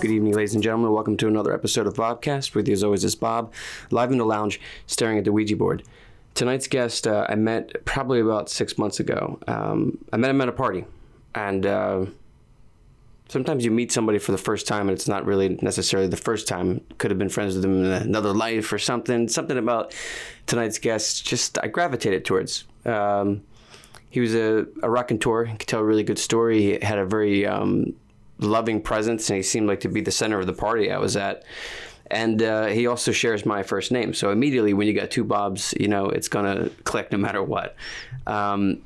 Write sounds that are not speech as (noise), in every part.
Good evening, ladies and gentlemen. Welcome to another episode of Bobcast. With you, as always, is Bob, live in the lounge, staring at the Ouija board. Tonight's guest uh, I met probably about six months ago. Um, I met him at a party, and uh, sometimes you meet somebody for the first time, and it's not really necessarily the first time. Could have been friends with them in another life or something. Something about tonight's guest just I gravitated towards. Um, he was a, a raconteur. He could tell a really good story. He had a very um, loving presence, and he seemed like to be the center of the party I was at. And uh, he also shares my first name, so immediately when you got two Bobs, you know it's gonna click no matter what. Um,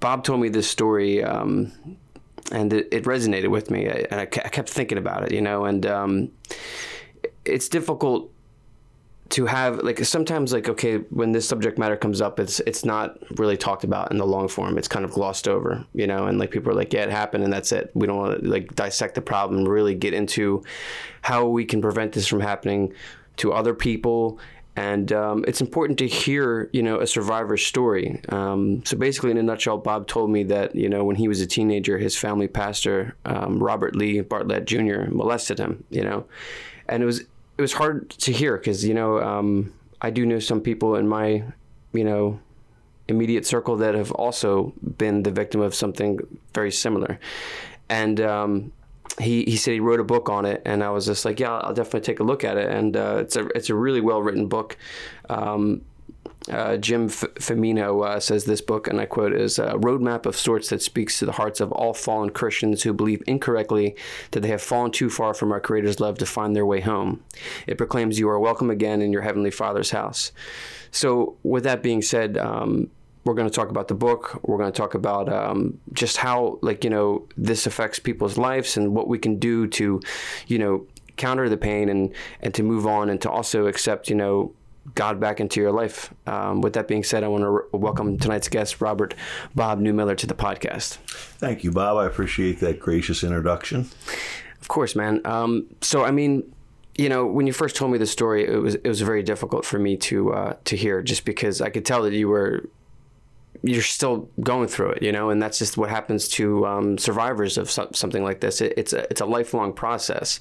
Bob told me this story, um, and it, it, resonated with me, and I, I, kept thinking about it, you know. And um, it's difficult to have like sometimes like okay when this subject matter comes up it's it's not really talked about in the long form. It's kind of glossed over you know and like people are like yeah it happened and that's it. We don't want to like dissect the problem really get into how we can prevent this from happening to other people. And um, it's important to hear you know a survivor's story. Um, so basically in a nutshell bob told me that you know when he was a teenager his family pastor um, robert lee bartlett jr molested him you know? And it was it was hard to hear because you know um, I do know some people in my you know immediate circle that have also been the victim of something very similar, and um, he he said he wrote a book on it, and I was just like, yeah, I'll definitely take a look at it, and uh, it's a it's a really well written book. Um, uh, Jim F- Femino uh, says this book, and I quote, is a roadmap of sorts that speaks to the hearts of all fallen Christians who believe incorrectly that they have fallen too far from our Creator's love to find their way home. It proclaims you are welcome again in your Heavenly Father's house. So, with that being said, um, we're going to talk about the book. We're going to talk about um, just how, like, you know, this affects people's lives and what we can do to, you know, counter the pain and, and to move on and to also accept, you know, God back into your life. Um, with that being said, I want to re- welcome tonight's guest, Robert Bob Newmiller, to the podcast. Thank you, Bob. I appreciate that gracious introduction. Of course, man. Um, so, I mean, you know, when you first told me the story, it was it was very difficult for me to uh, to hear, just because I could tell that you were you're still going through it, you know, and that's just what happens to um, survivors of so- something like this. It, it's a it's a lifelong process,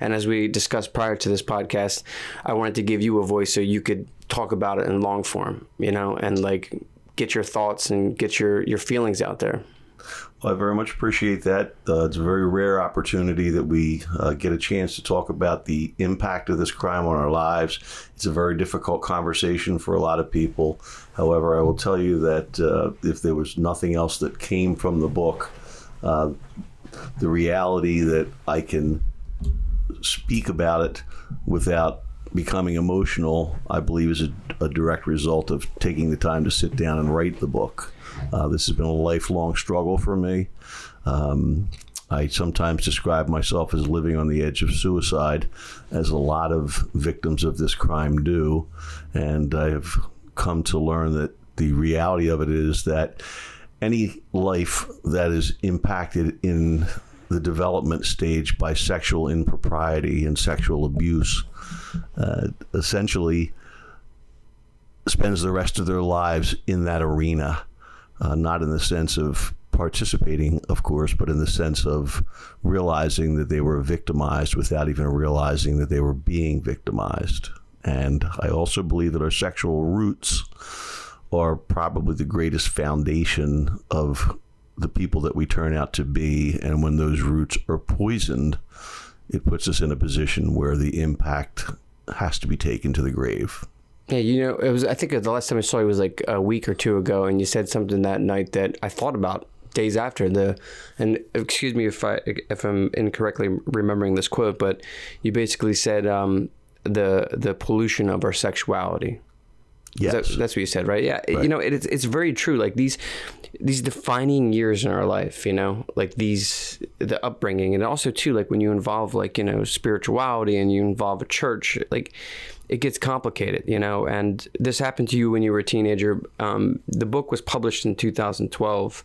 and as we discussed prior to this podcast, I wanted to give you a voice so you could talk about it in long form, you know, and like get your thoughts and get your your feelings out there. I very much appreciate that. Uh, it's a very rare opportunity that we uh, get a chance to talk about the impact of this crime on our lives. It's a very difficult conversation for a lot of people. However, I will tell you that uh, if there was nothing else that came from the book, uh, the reality that I can speak about it without becoming emotional, I believe, is a, a direct result of taking the time to sit down and write the book. Uh, this has been a lifelong struggle for me. Um, I sometimes describe myself as living on the edge of suicide, as a lot of victims of this crime do. And I have come to learn that the reality of it is that any life that is impacted in the development stage by sexual impropriety and sexual abuse uh, essentially spends the rest of their lives in that arena uh, not in the sense of participating, of course, but in the sense of realizing that they were victimized without even realizing that they were being victimized. And I also believe that our sexual roots are probably the greatest foundation of the people that we turn out to be. And when those roots are poisoned, it puts us in a position where the impact has to be taken to the grave. Yeah, you know, it was. I think the last time I saw you was like a week or two ago, and you said something that night that I thought about days after the. And excuse me if I if I'm incorrectly remembering this quote, but you basically said um, the the pollution of our sexuality. Yes. That, that's what you said, right? Yeah. Right. You know, it, it's it's very true. Like these these defining years in our life, you know, like these the upbringing, and also too, like when you involve like you know spirituality and you involve a church, like it gets complicated, you know. And this happened to you when you were a teenager. Um, the book was published in 2012.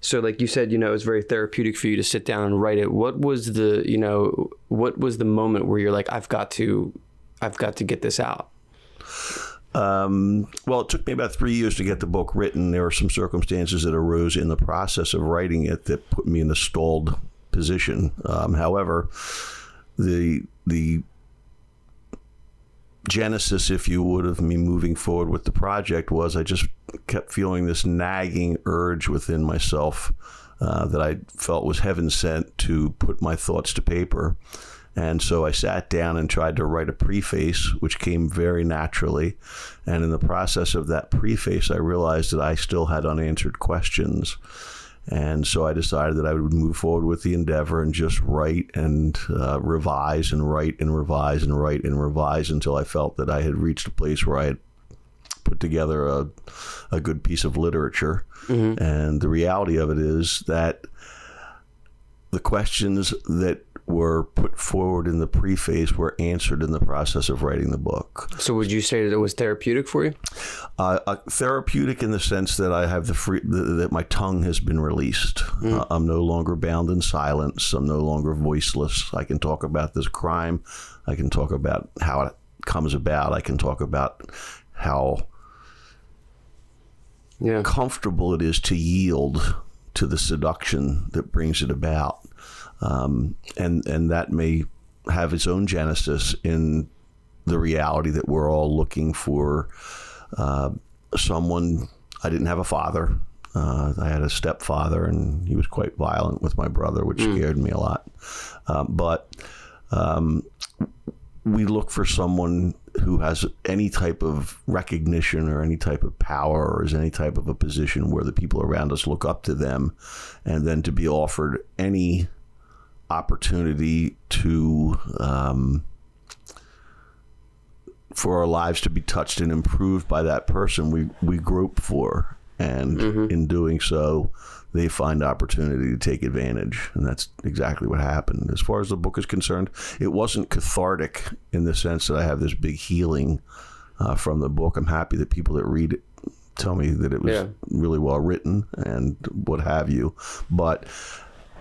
So, like you said, you know, it was very therapeutic for you to sit down and write it. What was the, you know, what was the moment where you're like, I've got to, I've got to get this out? Um, well, it took me about three years to get the book written. There were some circumstances that arose in the process of writing it that put me in a stalled position. Um, however, the the genesis, if you would, of me moving forward with the project was I just kept feeling this nagging urge within myself uh, that I felt was heaven sent to put my thoughts to paper. And so I sat down and tried to write a preface, which came very naturally. And in the process of that preface, I realized that I still had unanswered questions. And so I decided that I would move forward with the endeavor and just write and uh, revise and write and revise and write and revise until I felt that I had reached a place where I had put together a, a good piece of literature. Mm-hmm. And the reality of it is that the questions that were put forward in the preface were answered in the process of writing the book. So, would you say that it was therapeutic for you? Uh, uh, therapeutic in the sense that I have the free that my tongue has been released. Mm. Uh, I'm no longer bound in silence. I'm no longer voiceless. I can talk about this crime. I can talk about how it comes about. I can talk about how yeah. comfortable it is to yield to the seduction that brings it about um, and and that may have its own genesis in the reality that we're all looking for uh, someone. I didn't have a father. Uh, I had a stepfather, and he was quite violent with my brother, which mm. scared me a lot. Um, but um, we look for someone who has any type of recognition or any type of power or is any type of a position where the people around us look up to them, and then to be offered any opportunity to um, for our lives to be touched and improved by that person we we grope for and mm-hmm. in doing so they find opportunity to take advantage and that's exactly what happened as far as the book is concerned it wasn't cathartic in the sense that i have this big healing uh, from the book i'm happy that people that read it tell me that it was yeah. really well written and what have you but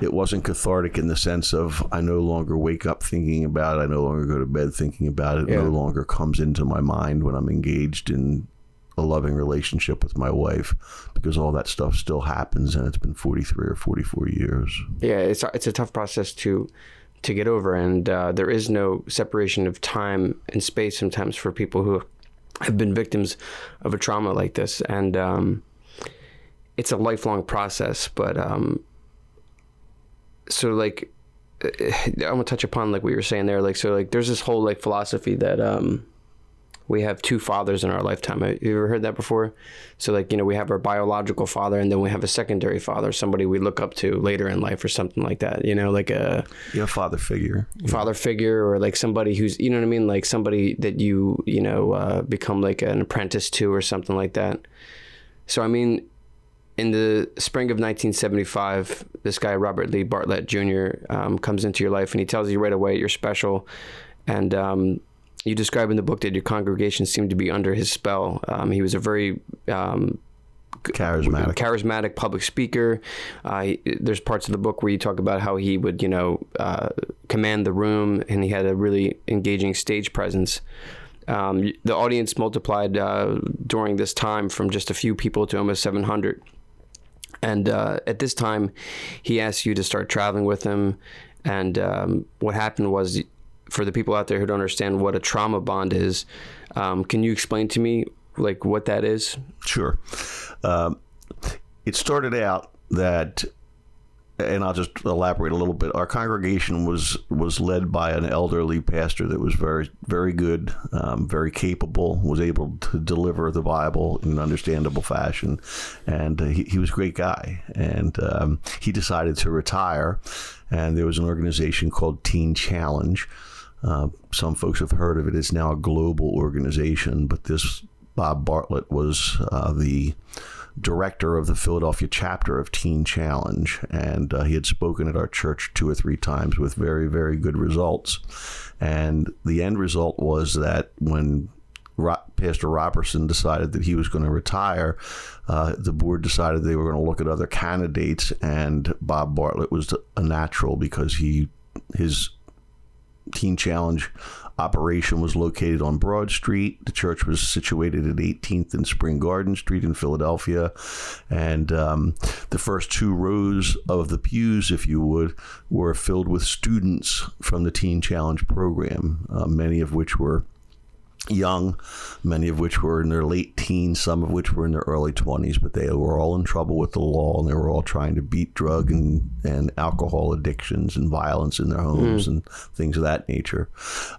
it wasn't cathartic in the sense of I no longer wake up thinking about it. I no longer go to bed thinking about it. It no longer comes into my mind when I'm engaged in a loving relationship with my wife because all that stuff still happens and it's been 43 or 44 years. Yeah, it's it's a tough process to to get over and uh, there is no separation of time and space sometimes for people who have been victims of a trauma like this and um, it's a lifelong process but um, so like I want to touch upon like what you were saying there. Like so, like there's this whole like philosophy that um, we have two fathers in our lifetime. Have you ever heard that before? So like you know we have our biological father, and then we have a secondary father, somebody we look up to later in life, or something like that. You know, like a yeah father figure, father figure, or like somebody who's you know what I mean, like somebody that you you know uh, become like an apprentice to, or something like that. So I mean, in the spring of 1975, this guy, Robert Lee Bartlett Jr., um, comes into your life and he tells you right away you're special. And um, you describe in the book that your congregation seemed to be under his spell. Um, he was a very um, charismatic charismatic public speaker. Uh, he, there's parts of the book where you talk about how he would, you know, uh, command the room and he had a really engaging stage presence. Um, the audience multiplied uh, during this time from just a few people to almost 700. And uh, at this time, he asked you to start traveling with him. And um, what happened was, for the people out there who don't understand what a trauma bond is, um, can you explain to me like what that is? Sure. Um, it started out that and I'll just elaborate a little bit. Our congregation was was led by an elderly pastor that was very very good, um, very capable, was able to deliver the Bible in an understandable fashion, and uh, he, he, was a great guy. And um, he decided to retire, and there was an organization called Teen Challenge. Uh, some folks have heard of it. It's now a global organization, but this Bob Bartlett was uh, the director of the Philadelphia chapter of Teen Challenge, and uh, he had spoken at our church two or three times with very, very good results. And the end result was that when Ro- Pastor Robertson decided that he was going to retire, uh, the board decided they were going to look at other candidates, and Bob Bartlett was a natural because he his Teen Challenge operation was located on Broad Street. The church was situated at 18th and Spring Garden Street in Philadelphia. And um, the first two rows of the pews, if you would, were filled with students from the Teen Challenge program, uh, many of which were young, many of which were in their late teens, some of which were in their early 20s, but they were all in trouble with the law and they were all trying to beat drug and, and alcohol addictions and violence in their homes mm. and things of that nature.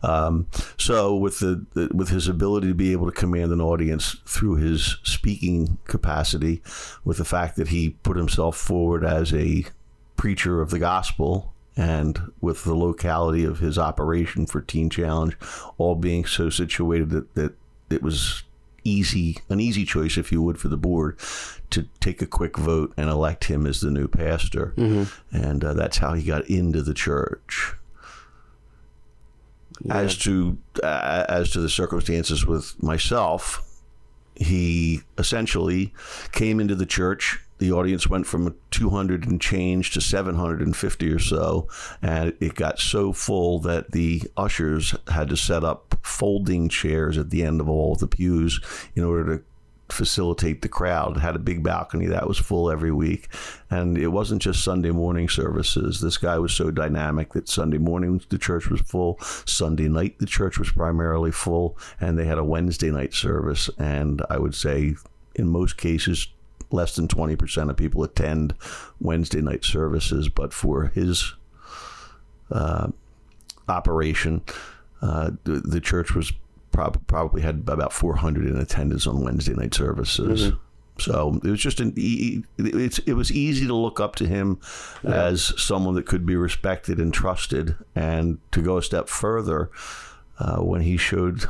Um, so, with, the, the, with his ability to be able to command an audience through his speaking capacity, with the fact that he put himself forward as a preacher of the gospel and with the locality of his operation for Teen Challenge all being so situated that, that it was easy an easy choice if you would for the board to take a quick vote and elect him as the new pastor mm-hmm. and uh, that's how he got into the church yeah. as to uh, as to the circumstances with myself he essentially came into the church the audience went from 200 and change to 750 or so, and it got so full that the ushers had to set up folding chairs at the end of all the pews in order to facilitate the crowd. It had a big balcony that was full every week, and it wasn't just Sunday morning services. This guy was so dynamic that Sunday morning the church was full, Sunday night the church was primarily full, and they had a Wednesday night service. And I would say, in most cases, less than 20% of people attend Wednesday night services, but for his uh, operation, uh, the, the, church was prob- probably had about 400 in attendance on Wednesday night services. Mm-hmm. So it was just an it's it was easy to look up to him yeah. as someone that could be respected and trusted, and to go a step further, uh, when he showed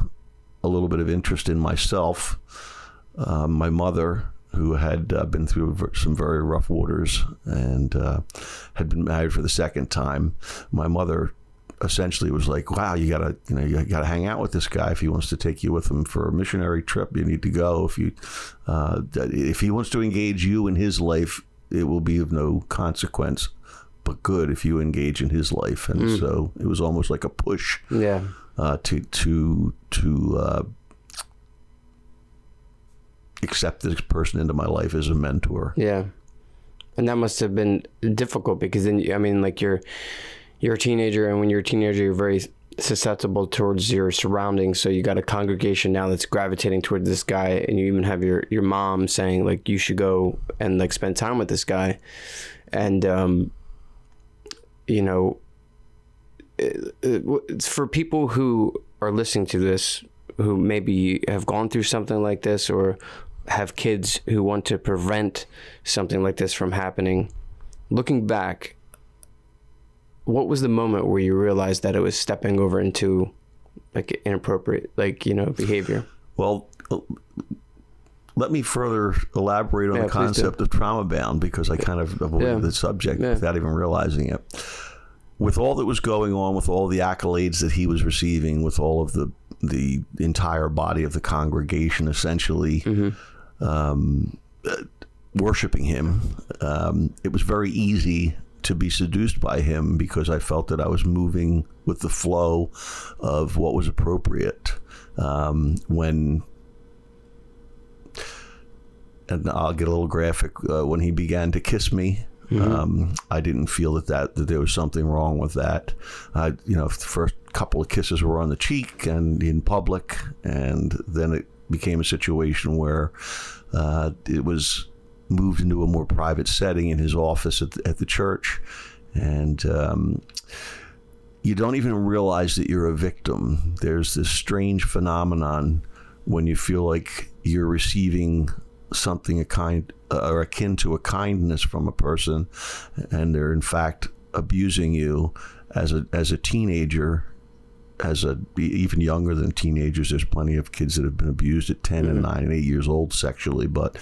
a little bit of interest in myself, uh, my mother who had uh, been through some very rough waters and uh, had been married for the second time. My mother essentially was like, "Wow, you gotta, you know, you gotta hang out with this guy. If he wants to take you with him for a missionary trip, you need to go. If you, uh, if he wants to engage you in his life, it will be of no consequence, but good if you engage in his life." And mm. so it was almost like a push, yeah, uh, to to to uh, accept this person into my life as a mentor. Yeah. And that must have been difficult because then I mean like you're you're a teenager and when you're a teenager you're very susceptible towards your surroundings so you got a congregation now that's gravitating toward this guy and you even have your your mom saying like you should go and like spend time with this guy and um you know it, it, for people who are listening to this who maybe have gone through something like this or have kids who want to prevent something like this from happening. Looking back, what was the moment where you realized that it was stepping over into like inappropriate, like you know, behavior? Well, let me further elaborate on yeah, the concept of trauma bond because I kind of avoided yeah. the subject yeah. without even realizing it. With all that was going on, with all the accolades that he was receiving, with all of the the entire body of the congregation essentially mm-hmm um, worshiping him, um, it was very easy to be seduced by him because I felt that I was moving with the flow of what was appropriate. Um, when and I'll get a little graphic uh, when he began to kiss me. Mm-hmm. Um, I didn't feel that, that that there was something wrong with that. Uh, you know, the first couple of kisses were on the cheek and in public, and then it became a situation where uh, it was moved into a more private setting in his office at the, at the church. And um, you don't even realize that you're a victim. There's this strange phenomenon when you feel like you're receiving something a kind uh, or akin to a kindness from a person, and they're in fact abusing you as a as a teenager as a even younger than teenagers. There's plenty of kids that have been abused at 10 and nine and eight years old sexually, but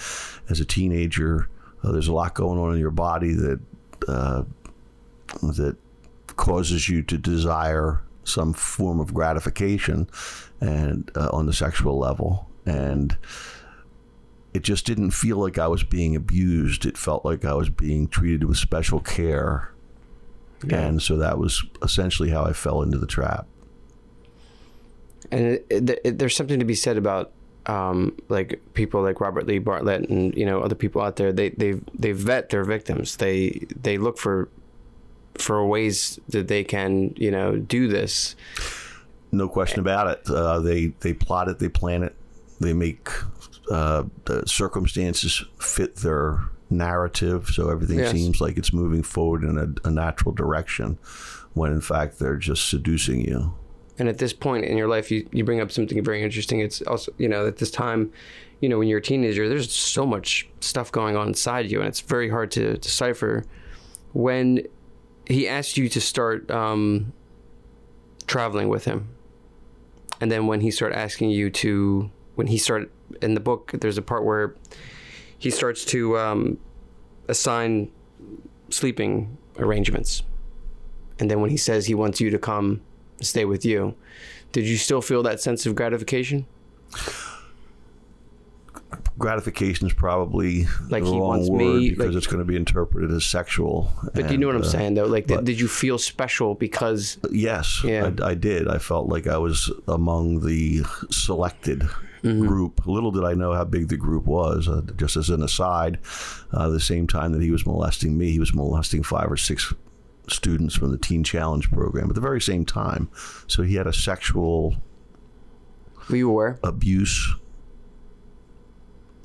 as a teenager, uh, there's a lot going on in your body that uh, that causes you to desire some form of gratification and uh, on the sexual level and it just didn't feel like I was being abused. It felt like I was being treated with special care. Yeah. And so that was essentially how I fell into the trap. And it, it, it, there's something to be said about um, like people like Robert Lee Bartlett and you know other people out there. They they they vet their victims. They they look for for ways that they can you know do this. No question about it. Uh, they they plot it, they plan it, they make uh, the circumstances fit their narrative, so everything Yes. seems like it's moving forward in a, a natural direction, when in fact they're just seducing you. And at this point in your life, you, you bring up something very interesting. It's also, you know, at this time, you know, when you're a teenager, there's so much stuff going on inside you, and it's very hard to decipher. When he asked you to start um, traveling with him, and then when he started asking you to, when he started in the book, there's a part where he starts to um, assign sleeping arrangements. And then when he says he wants you to come stay with you, did you still feel that sense of gratification? Gratification is probably Like the he wrong wants word me, because like- it's going to be interpreted as sexual. But do you know what I'm uh, saying though? Like, did, but- did you feel special because? Yes, Yeah. I, I did. I felt like I was among the selected Mm-hmm. group. Little did I know how big the group was. Uh, just as an aside, uh, the same time that he was molesting me, he was molesting five or six students from the Teen Challenge program at the very same time. So he had a sexual Were you aware? abuse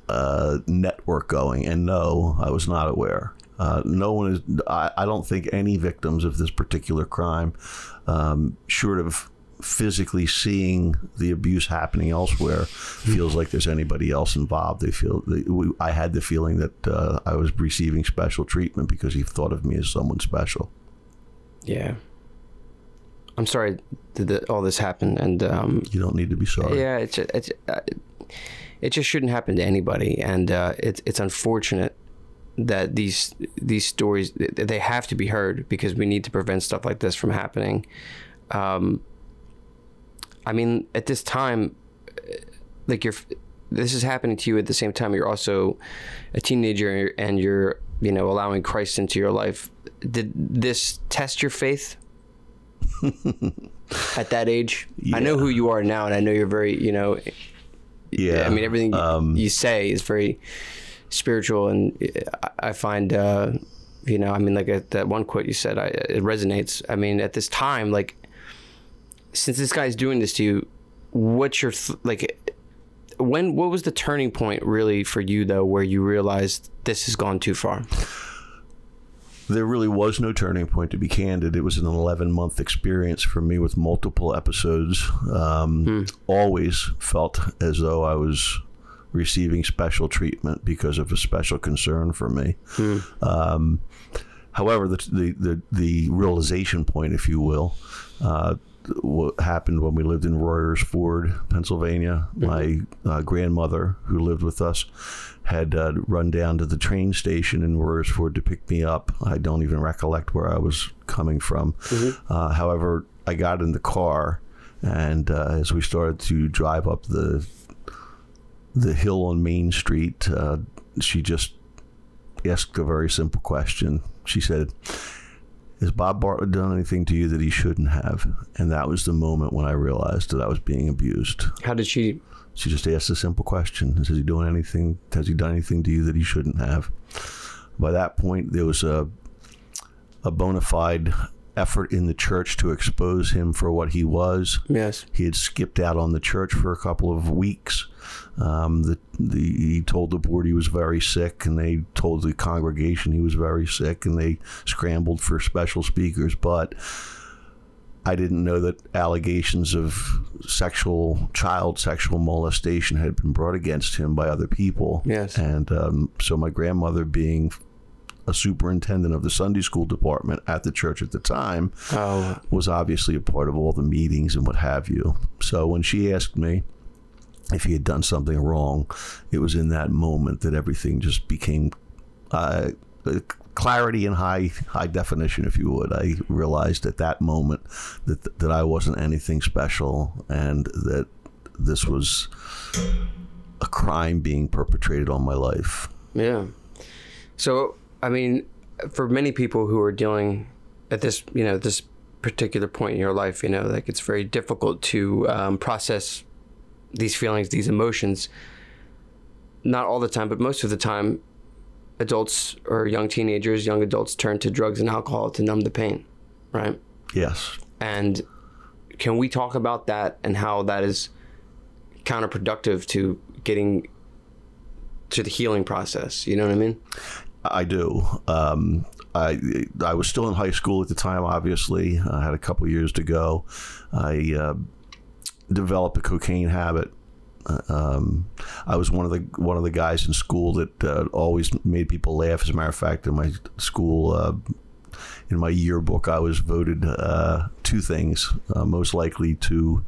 uh, network going, and no, I was not aware. Uh, no one is. I, I don't think any victims of this particular crime, um, short of physically seeing the abuse happening elsewhere, feels like there's anybody else involved. They feel. They, we, I had the feeling that uh, I was receiving special treatment because he thought of me as someone special. Yeah. I'm sorry that all this happened, and um, You don't need to be sorry. yeah, it's it's uh, it just shouldn't happen to anybody, and uh, it's it's unfortunate that these these stories they have to be heard because we need to prevent stuff like this from happening. Um, I mean, at this time, like you're this is happening to you at the same time you're also a teenager and you're you know allowing Christ into your life. Did this test your faith? at that age, I know who you are now, and I know you're very, you know, Yeah. I mean, everything Um, you say is very spiritual, and I- I find, uh, you know, I mean, like uh, that one quote you said, I, it resonates. I mean, at this time, like, since this guy's doing this to you, what's your th- like? When what was the turning point really for you though, where you realized this has gone too far? There really was no turning point, to be candid. It was an 11 month experience for me with multiple episodes. Um, Always felt as though I was receiving special treatment because of a special concern for me. Um, however, the, the, the, the realization point, if you will, uh, what happened when we lived in Royersford, Pennsylvania. My uh, grandmother, who lived with us, had uh, run down to the train station in Royersford to pick me up. I don't even recollect where I was coming from. Uh, however, I got in the car, and uh, as we started to drive up the the hill on Main Street, uh, she just asked a very simple question. She said, has Bob Bartlett done anything to you that he shouldn't have? And that was the moment when I realized that I was being abused. How did she? She just asked a simple question: Has he doing anything? Has he done anything to you that he shouldn't have? By that point, there was a a bona fide effort in the church to expose him for what he was. Yes. He had skipped out on the church for a couple of weeks. Um, the, the, he told the board he was very sick, and they told the congregation he was very sick, and they scrambled for special speakers. But I didn't know that allegations of sexual, child sexual molestation had been brought against him by other people. Yes. And um, so my grandmother, being a superintendent of the Sunday school department at the church at the time, Oh, was obviously a part of all the meetings and what have you. So when she asked me if he had done something wrong, it was in that moment that everything just became uh, clarity in high high definition, if you would. I realized at that moment that that I wasn't anything special and that this was a crime being perpetrated on my life. yeah. So, I mean, for many people who are dealing at this, you know, this particular point in your life, you know, like it's very difficult to um, process these feelings, these emotions. Not all the time, but most of the time, adults or young teenagers, young adults turn to drugs and alcohol to numb the pain, right? Yes. And can we talk about that and how that is counterproductive to getting to the healing process? You know what I mean? I do. Um, I I was still in high school at the time. Obviously, I had a couple years to go. I uh, developed a cocaine habit. Um, I was one of the one of the guys in school that uh, always made people laugh. As a matter of fact, in my school, uh, in my yearbook, I was voted uh, two things: uh, most likely to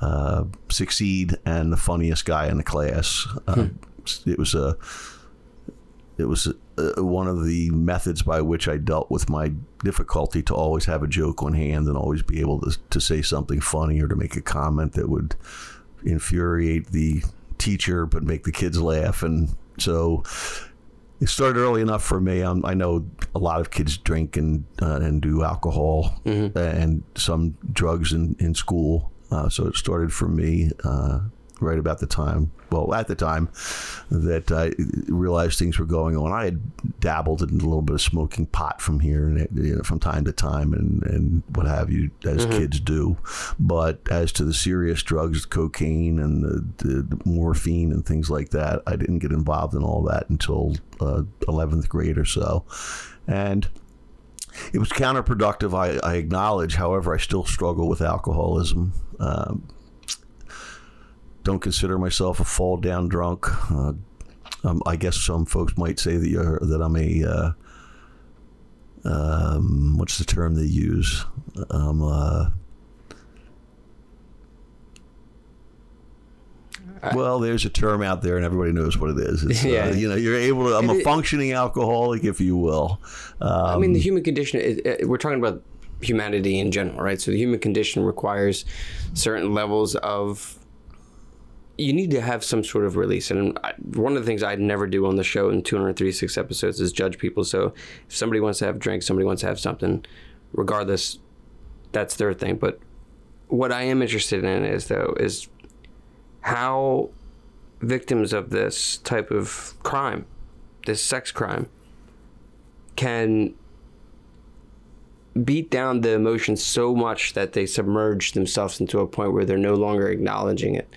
uh, succeed and the funniest guy in the class. Uh, It was a it was uh, one of the methods by which I dealt with my difficulty to always have a joke on hand and always be able to, to say something funny or to make a comment that would infuriate the teacher but make the kids laugh. And so it started early enough for me. Um, I know a lot of kids drink and uh, and do alcohol and some drugs in in school. Uh, so it started for me uh, right about the time. Well, at the time that I realized things were going on, I had dabbled in a little bit of smoking pot from here and you know, from time to time, and, and what have you, as kids do. But as to the serious drugs, cocaine and the, the, the morphine and things like that, I didn't get involved in all that until uh, 11th grade or so, and it was counterproductive. I, I acknowledge, however, I still struggle with alcoholism. Um, don't consider myself a fall down drunk. Uh, um, I guess some folks might say that you're, that I'm a uh, um, what's the term they use? Um, uh, well, there's a term out there, and everybody knows what it is. It's, (laughs) Yeah. uh, you know, you're able to. I'm a functioning alcoholic, if you will. Um, I mean, the human condition, it, it, we're talking about humanity in general, right? So the human condition requires certain levels of. You need to have some sort of release. And I, one of the things I'd never do on the show in 236 episodes is judge people. So if somebody wants to have a drink, somebody wants to have something, regardless, that's their thing. But what I am interested in is, though, is how victims of this type of crime, this sex crime, can beat down the emotions so much that they submerge themselves into a point where they're no longer acknowledging it.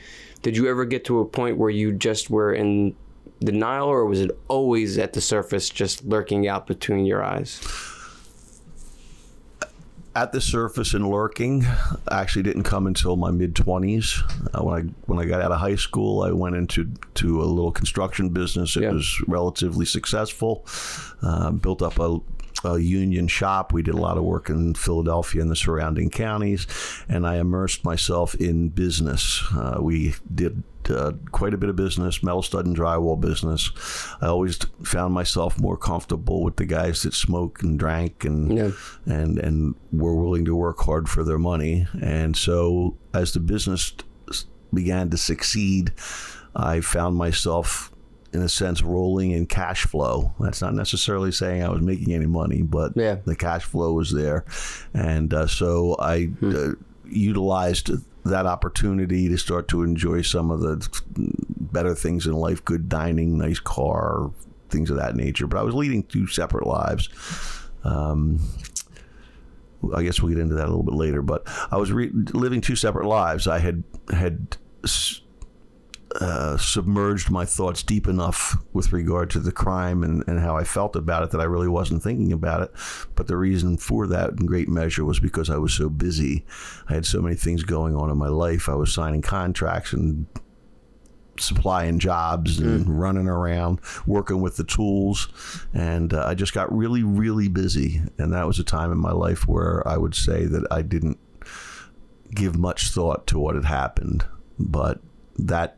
Did you ever get to a point where you just were in denial, or was it always at the surface, just lurking out between your eyes? at the surface and lurking actually didn't come until my mid 20s uh, when I when I got out of high school I went into to a little construction business it Yeah. was relatively successful uh, built up a a union shop. We did a lot of work in Philadelphia and the surrounding counties, and I immersed myself in business. Uh, we did uh, quite a bit of business, metal stud and drywall business. I always found myself more comfortable with the guys that smoked and drank and Yeah. and and were willing to work hard for their money. And so, as the business began to succeed, I found myself, in a sense, rolling in cash flow. That's not necessarily saying I was making any money, but Yeah. the cash flow was there, and uh, so I. Uh, utilized that opportunity to start to enjoy some of the better things in life good dining nice car things of that nature but i was leading two separate lives um, I guess we'll get into that a little bit later. But I was re- living two separate lives. I had had s- uh, submerged my thoughts deep enough with regard to the crime and, and how I felt about it that I really wasn't thinking about it. But the reason for that, in great measure, was because I was so busy. I had so many things going on in my life. I was signing contracts and supplying jobs and Mm. running around, working with the tools. And uh, I just got really, really busy. And that was a time in my life where I would say that I didn't give much thought to what had happened. But that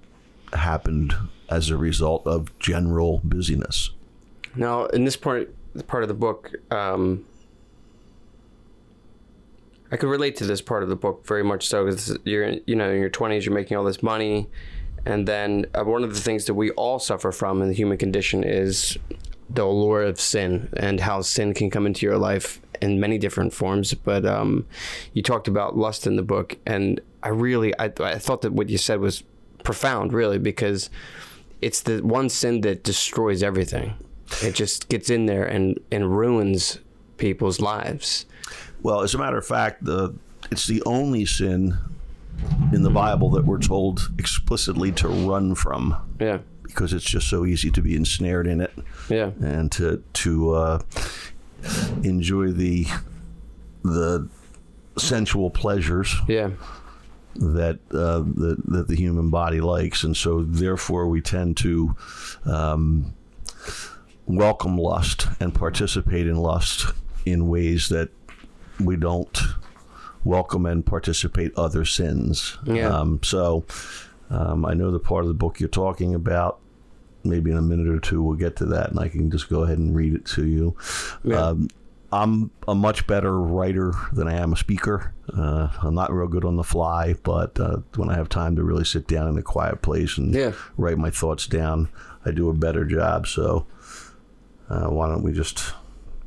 happened as a result of general busyness. Now, in this part part of the book, um, I could relate to this part of the book very much so because you're you know in your twenties, you're making all this money, and then uh, one of the things that we all suffer from in the human condition is the allure of sin and how sin can come into your life in many different forms. But um, you talked about lust in the book, and I really I, I thought that what you said was profound, really, because it's the one sin that destroys everything. It just gets in there and, and ruins people's lives. Well, as a matter of fact, the it's the only sin in the Bible that we're told explicitly to run from Yeah. because it's just so easy to be ensnared in it Yeah. and to to uh, enjoy the the sensual pleasures Yeah. That uh, that that the human body likes, and so therefore we tend to um, welcome lust and participate in lust in ways that we don't welcome and participate other sins. Yeah. Um, so um, I know the part of the book you're talking about. Maybe in a minute or two we'll get to that, and I can just go ahead and read it to you. Yeah. Um, I'm a much better writer than I am a speaker. Uh, I'm not real good on the fly, but uh, when I have time to really sit down in a quiet place and Yeah. write my thoughts down, I do a better job. So uh, why don't we just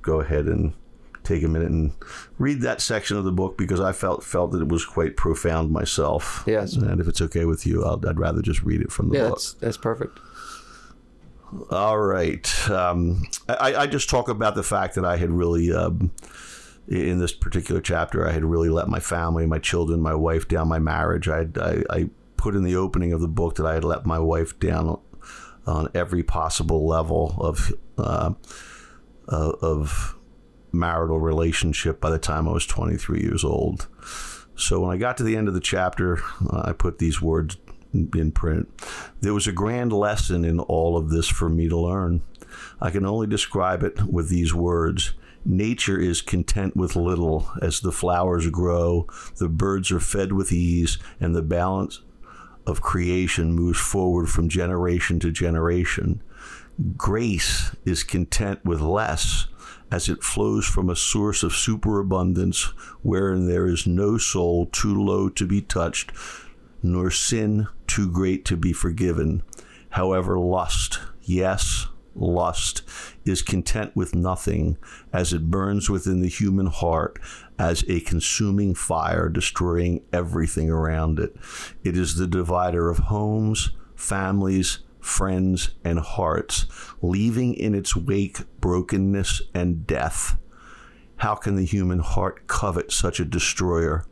go ahead and take a minute and read that section of the book because I felt felt that it was quite profound myself. Yes. And if it's okay with you, I'll, I'd rather just read it from the Yeah, book. that's that's perfect. All right. Um, I, I just talk about the fact that I had really, um, in this particular chapter, I had really let my family, my children, my wife down, my marriage. I, I, I put in the opening of the book that I had let my wife down on every possible level of uh, uh, of marital relationship by the time I was 23 years old. So when I got to the end of the chapter, uh, I put these words in print. There was a grand lesson in all of this for me to learn. I can only describe it with these words. Nature is content with little as the flowers grow, the birds are fed with ease, and the balance of creation moves forward from generation to generation. Grace is content with less as it flows from a source of superabundance wherein there is no soul too low to be touched, nor sin too great to be forgiven. However, lust, yes, lust, is content with nothing as it burns within the human heart as a consuming fire, destroying everything around it. It is the divider of homes, families, friends, and hearts, leaving in its wake brokenness and death. How can the human heart covet such a destroyer?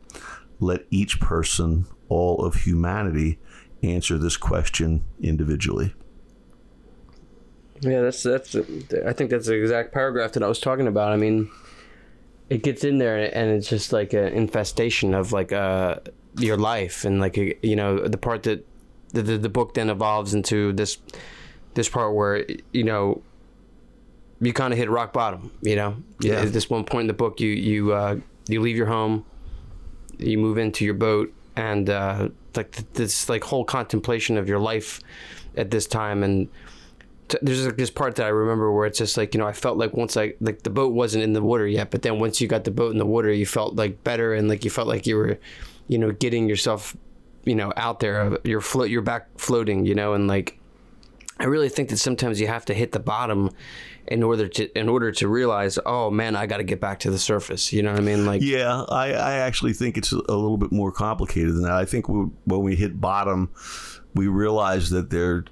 Let each person, all of humanity, answer this question individually. Yeah, that's that's. I think that's the exact paragraph that I was talking about. I mean, it gets in there and it's just like an infestation of like uh your life and like you know the part that the, the the book then evolves into this this part where you know you kind of hit rock bottom. You know, Yeah. At this one point in the book, you you uh, you leave your home, you move into your boat, and uh, like th- this like whole contemplation of your life at this time and t- there's like this part that I remember where it's just like you know I felt like once I like the boat wasn't in the water yet, but then once you got the boat in the water, you felt like better and like you felt like you were, you know, getting yourself, you know, out there. You're float, you're back floating, you know, and like I really think that sometimes you have to hit the bottom in order to in order to realize, oh man, I got to get back to the surface. You know what I mean? Like Yeah, I, I actually think it's a little bit more complicated than that. I think we, when we hit bottom, we realize that there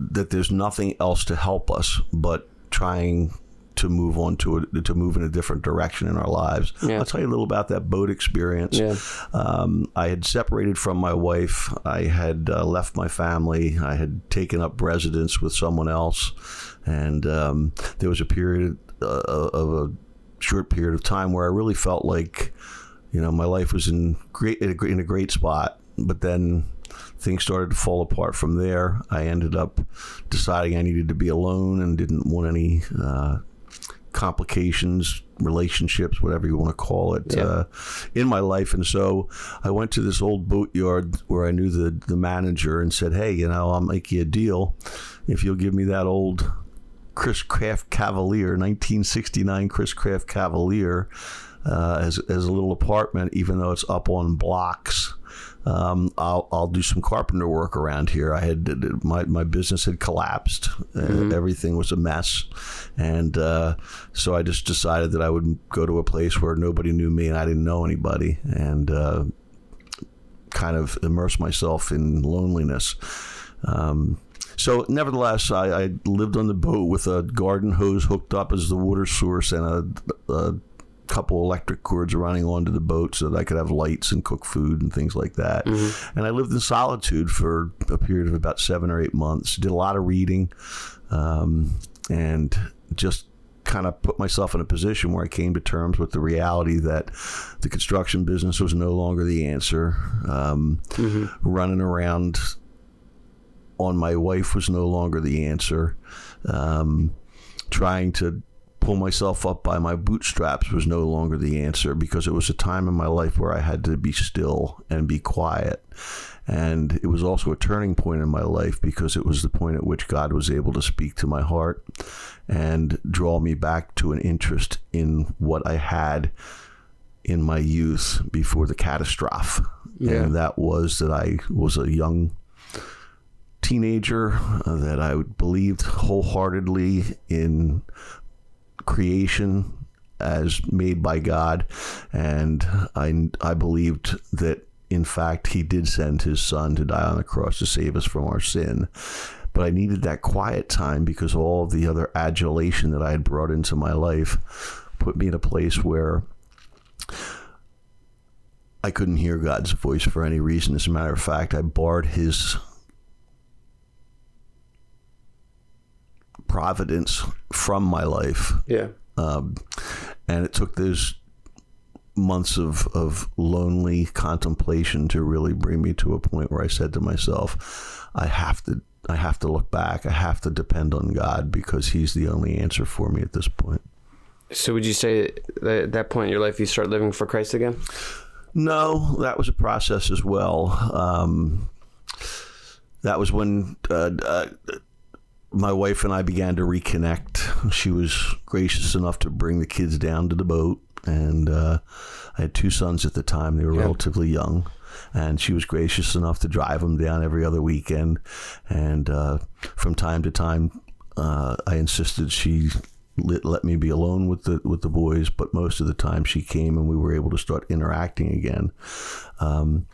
that there's nothing else to help us but trying to move on to to move in a different direction in our lives. Yeah. I'll tell you a little about that boat experience. Yeah. Um, I had separated from my wife. I had uh, left my family. I had taken up residence with someone else, and um, there was a period uh, of a short period of time where I really felt like, you know, my life was in great in a, great spot. But then things started to fall apart from there. I ended up deciding I needed to be alone and didn't want any uh, complications, relationships, whatever you want to call it, Yeah. uh, in my life. And so I went to this old boatyard where I knew the, the manager and said, Hey, you know, I'll make you a deal if you'll give me that old Chris Craft Cavalier, 1969 Chris Craft Cavalier, uh, as, as a little apartment, even though it's up on blocks. Um, I'll, I'll do some carpenter work around here. I had my, my business had collapsed. Uh, everything was a mess. And uh, so I just decided that I would go to a place where nobody knew me and I didn't know anybody and uh, kind of immerse myself in loneliness. Um, so, nevertheless, I, I lived on the boat with a garden hose hooked up as the water source and a, a couple electric cords running onto the boat so that I could have lights and cook food and things like that. And I lived in solitude for a period of about seven or eight months. Did a lot of reading um, and just kind of put myself in a position where I came to terms with the reality that the construction business was no longer the answer. Um, Running around on my wife was no longer the answer. Um, trying to pull myself up by my bootstraps was no longer the answer because it was a time in my life where I had to be still and be quiet. And it was also a turning point in my life because it was the point at which God was able to speak to my heart and draw me back to an interest in what I had in my youth before the catastrophe. Yeah. And that was that I was a young teenager, uh, that I believed wholeheartedly in creation as made by God, and I I believed that in fact He did send His Son to die on the cross to save us from our sin. But I needed that quiet time because all of the other adulation that I had brought into my life put me in a place where I couldn't hear God's voice for any reason. As a matter of fact, I barred His providence from my life Yeah. um, and it took those months of, of lonely contemplation to really bring me to a point where I said to myself, I have to I have to look back. I have to depend on God because He's the only answer for me at this point. So would you say that at that point in your life you start living for Christ again? No, that was a process as well. Um, that was when uh, uh, my wife and I began to reconnect. She was gracious enough to bring the kids down to the boat, and uh, I had two sons at the time. They were Yeah. relatively young, and she was gracious enough to drive them down every other weekend. And uh, from time to time, uh, I insisted she let, let me be alone with the with the boys, but most of the time she came and we were able to start interacting again. Um,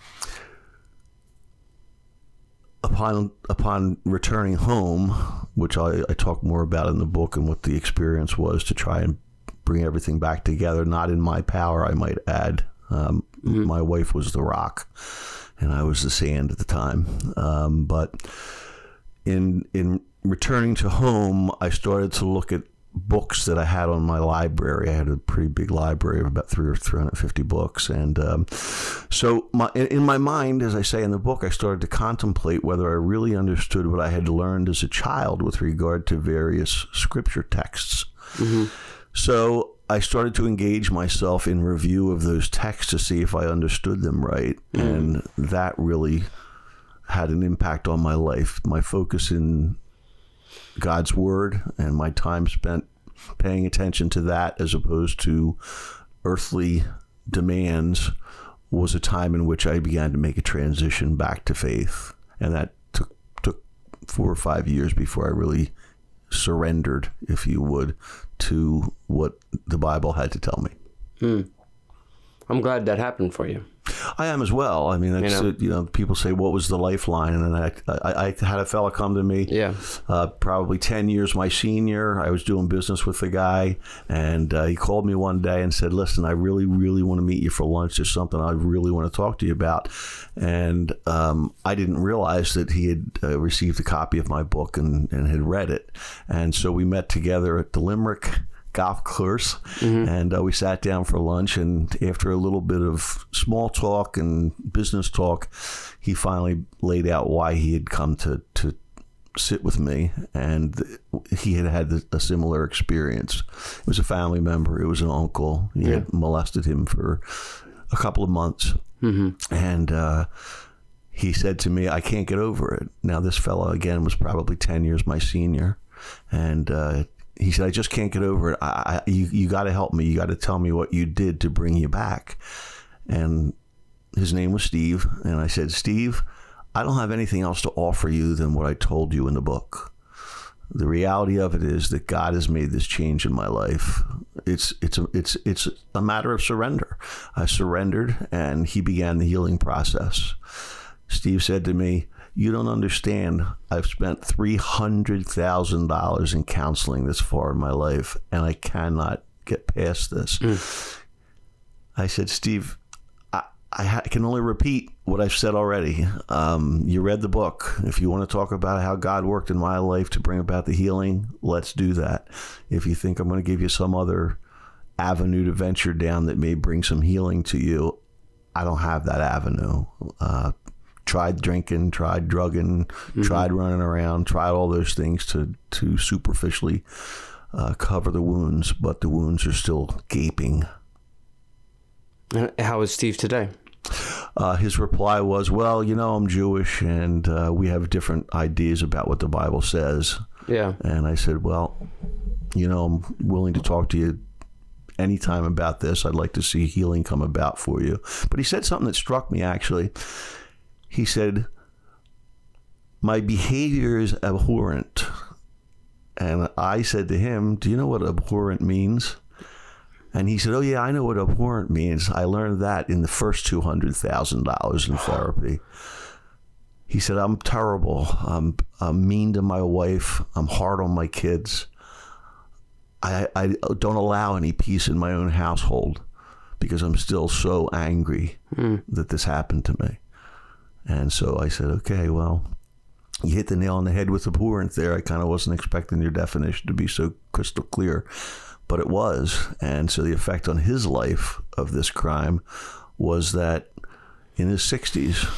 upon upon returning home, which I, I talk more about in the book and what the experience was to try and bring everything back together, not in my power, I might add. Um, My wife was the rock, and I was the sand at the time. Um, but in in returning to home, I started to look at books that I had on my library. I had a pretty big library of about three or three hundred fifty books, and um, so my in, in my mind, as I say in the book, I started to contemplate whether I really understood what I had learned as a child with regard to various scripture texts. So I started to engage myself in review of those texts to see if I understood them right, and that really had an impact on my life. My focus in God's word and my time spent paying attention to that as opposed to earthly demands was a time in which I began to make a transition back to faith, and that took took four or five years before I really surrendered, if you would, to what the Bible had to tell me. Hmm. I'm glad that happened for you. I am as well. I mean, that's, You know? you know people say, "What was the lifeline?" And I, I, I had a fella come to me. Yeah. Uh, probably ten years my senior. I was doing business with the guy, and uh, he called me one day and said, "Listen, I really, really want to meet you for lunch. There's something I really want to talk to you about." And um, I didn't realize that he had uh, received a copy of my book and, and had read it, and so we met together at the Limerick golf course, and uh, we sat down for lunch. And after a little bit of small talk and business talk, he finally laid out why he had come to to sit with me, and he had had a similar experience. It was a family member. It was an uncle. He had molested him for a couple of months, and. Uh, he said to me, I can't get over it. Now, this fellow, again, was probably 10 years my senior. And uh, he said, I just can't get over it. I, I, you you got to help me. You got to tell me what you did to bring you back. And his name was Steve. And I said, Steve, I don't have anything else to offer you than what I told you in the book. The reality of it is that God has made this change in my life. It's it's a, it's it's a matter of surrender. I surrendered, and He began the healing process. Steve said to me, You don't understand. I've spent $300,000 in counseling this far in my life, and I cannot get past this. I said, Steve, I, I, I can only repeat what I've said already. Um, you read the book. If you want to talk about how God worked in my life to bring about the healing, let's do that. If you think I'm going to give you some other avenue to venture down that may bring some healing to you, I don't have that avenue. Uh, tried drinking, tried drugging, tried running around, tried all those things to to superficially uh, cover the wounds, but the wounds are still gaping. How is Steve today? Uh, his reply was, "Well, you know, I'm Jewish, and uh, we have different ideas about what the Bible says." Yeah. And I said, "Well, you know, I'm willing to talk to you anytime about this. I'd like to see healing come about for you." But he said something that struck me actually. He said, "My behavior is abhorrent." And I said to him, "Do you know what abhorrent means?" And he said, "Oh yeah, I know what abhorrent means. I learned that in the first two hundred thousand dollars in therapy." He said, "I'm terrible. I'm, I'm mean to my wife. I'm hard on my kids. I, I don't allow any peace in my own household because I'm still so angry hmm. that this happened to me." And so I said, "Okay, well." You hit the nail on the head with abhorrent there. I kind of wasn't expecting your definition to be so crystal clear but it was. And so the effect on his life of this crime was that in his 60s,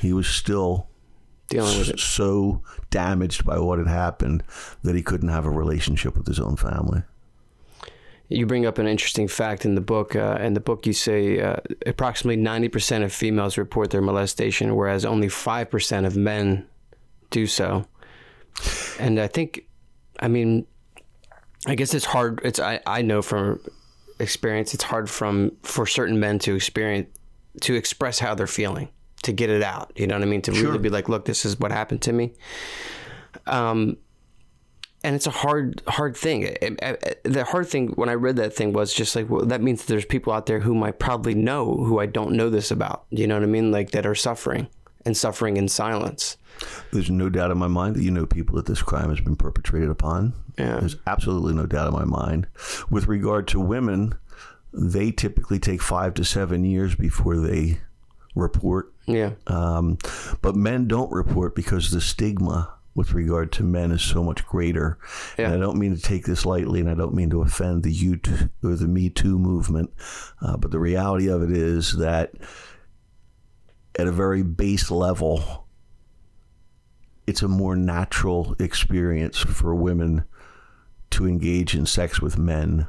he was still Dealing with it. so damaged by what had happened that he couldn't have a relationship with his own family. You bring up an interesting fact in the book. Uh, in the book, you say uh, approximately 90% of females report their molestation, whereas only 5% of men do so. And I think, I mean, I guess it's hard. It's I, I know from experience, it's hard from for certain men to experience to express how they're feeling, to get it out. You know what I mean? To really be like, look, this is what happened to me. Um, and it's a hard, hard thing. It- it- the hard thing when I read that thing was just like, well, that means that there's people out there whom I probably know who I don't know this about. You know what I mean? Like that are suffering and suffering in silence. There's no doubt in my mind that you know people that this crime has been perpetrated upon. Yeah. There's absolutely no doubt in my mind. With regard to women, they typically take five to seven years before they report Yeah. Um, but men don't report because the stigma with regard to men is so much greater. And I don't mean to take this lightly, and I don't mean to offend the you or the Me Too movement. Uh, but the reality of it is that at a very base level, it's a more natural experience for women to engage in sex with men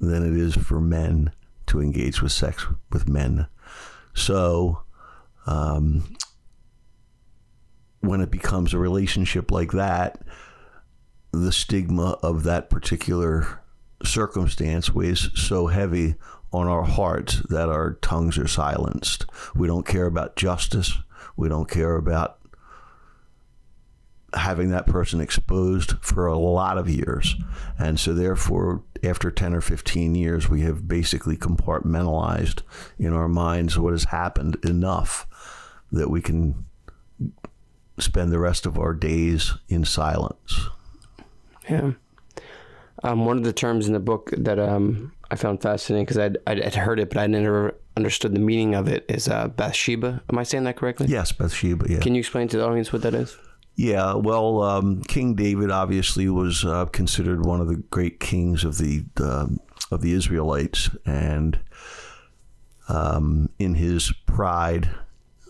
than it is for men to engage with sex with men. So, um, when it becomes a relationship like that, the stigma of that particular circumstance weighs so heavy on our hearts that our tongues are silenced. We don't care about justice. We don't care about having that person exposed for a lot of years. And so, therefore, after 10 or 15 years, we have basically compartmentalized in our minds what has happened enough that we can spend the rest of our days in silence. Yeah. Um, one of the terms in the book that um, I found fascinating because I'd, I'd, heard it, but I never understood the meaning of it is uh, Bathsheba. Am I saying that correctly? Yes, Bathsheba, yeah. Can you explain to the audience what that is? Yeah, well, um, King David obviously was uh, considered one of the great kings of the of the Israelites, and um, in his pride,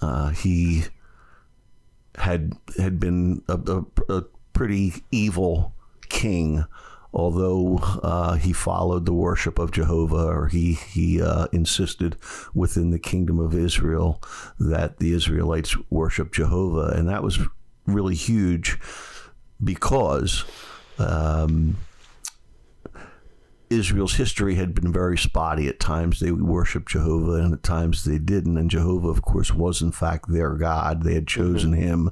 uh, he had had been a, a, a pretty evil king although uh, he followed the worship of Jehovah, or he he uh, insisted within the kingdom of Israel that the Israelites worship Jehovah, and that was really huge because. Um, Israel's history had been very spotty. At times they worshiped Jehovah, and at times they didn't. And Jehovah, of course, was in fact their God. They had chosen mm-hmm. him,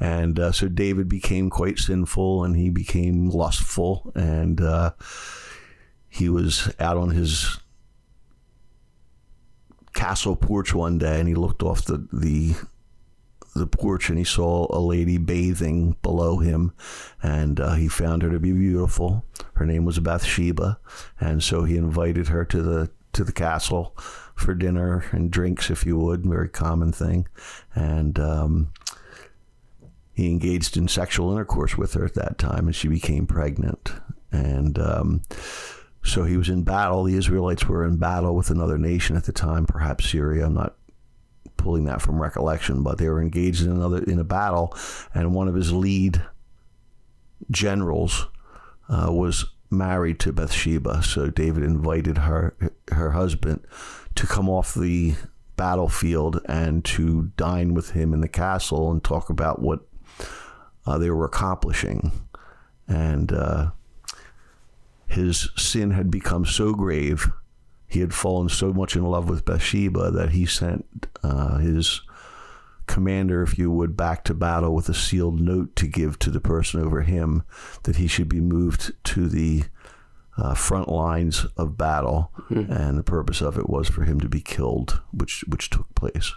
and uh, so David became quite sinful, and he became lustful, and uh, he was out on his castle porch one day, and he looked off the the the porch and he saw a lady bathing below him, and uh, he found her to be beautiful. Her name was Bathsheba, and so he invited her to the to the castle for dinner and drinks, if you would, very common thing, and. Um, he engaged in sexual intercourse with her at that time, and she became pregnant. And um, so he was in battle. The Israelites were in battle with another nation at the time, perhaps Syria. I'm not pulling that from recollection, but they were engaged in another in a battle, and one of his lead generals uh, was married to Bathsheba. So David invited her her husband to come off the battlefield and to dine with him in the castle and talk about what uh, they were accomplishing. And uh, his sin had become so grave he had fallen so much in love with Bathsheba that he sent uh, his commander, if you would, back to battle with a sealed note to give to the person over him that he should be moved to the uh, front lines of battle, mm-hmm. and the purpose of it was for him to be killed, which which took place.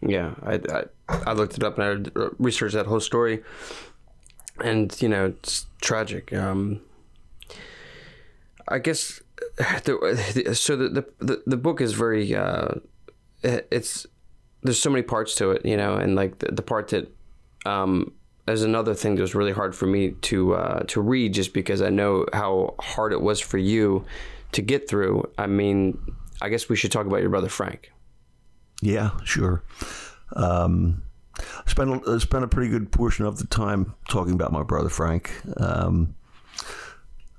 Yeah, I, I, I looked it up and I researched that whole story, and you know it's tragic. Um, I guess (sighs) (sighs) the, so the, the the book is very uh, it's there's so many parts to it, you know, and like the, the part that um, is another thing that was really hard for me to uh, to read, just because I know how hard it was for you to get through. I mean, I guess we should talk about your brother Frank. Yeah, sure. Um, spent I spent a pretty good portion of the time talking about my brother Frank. Um,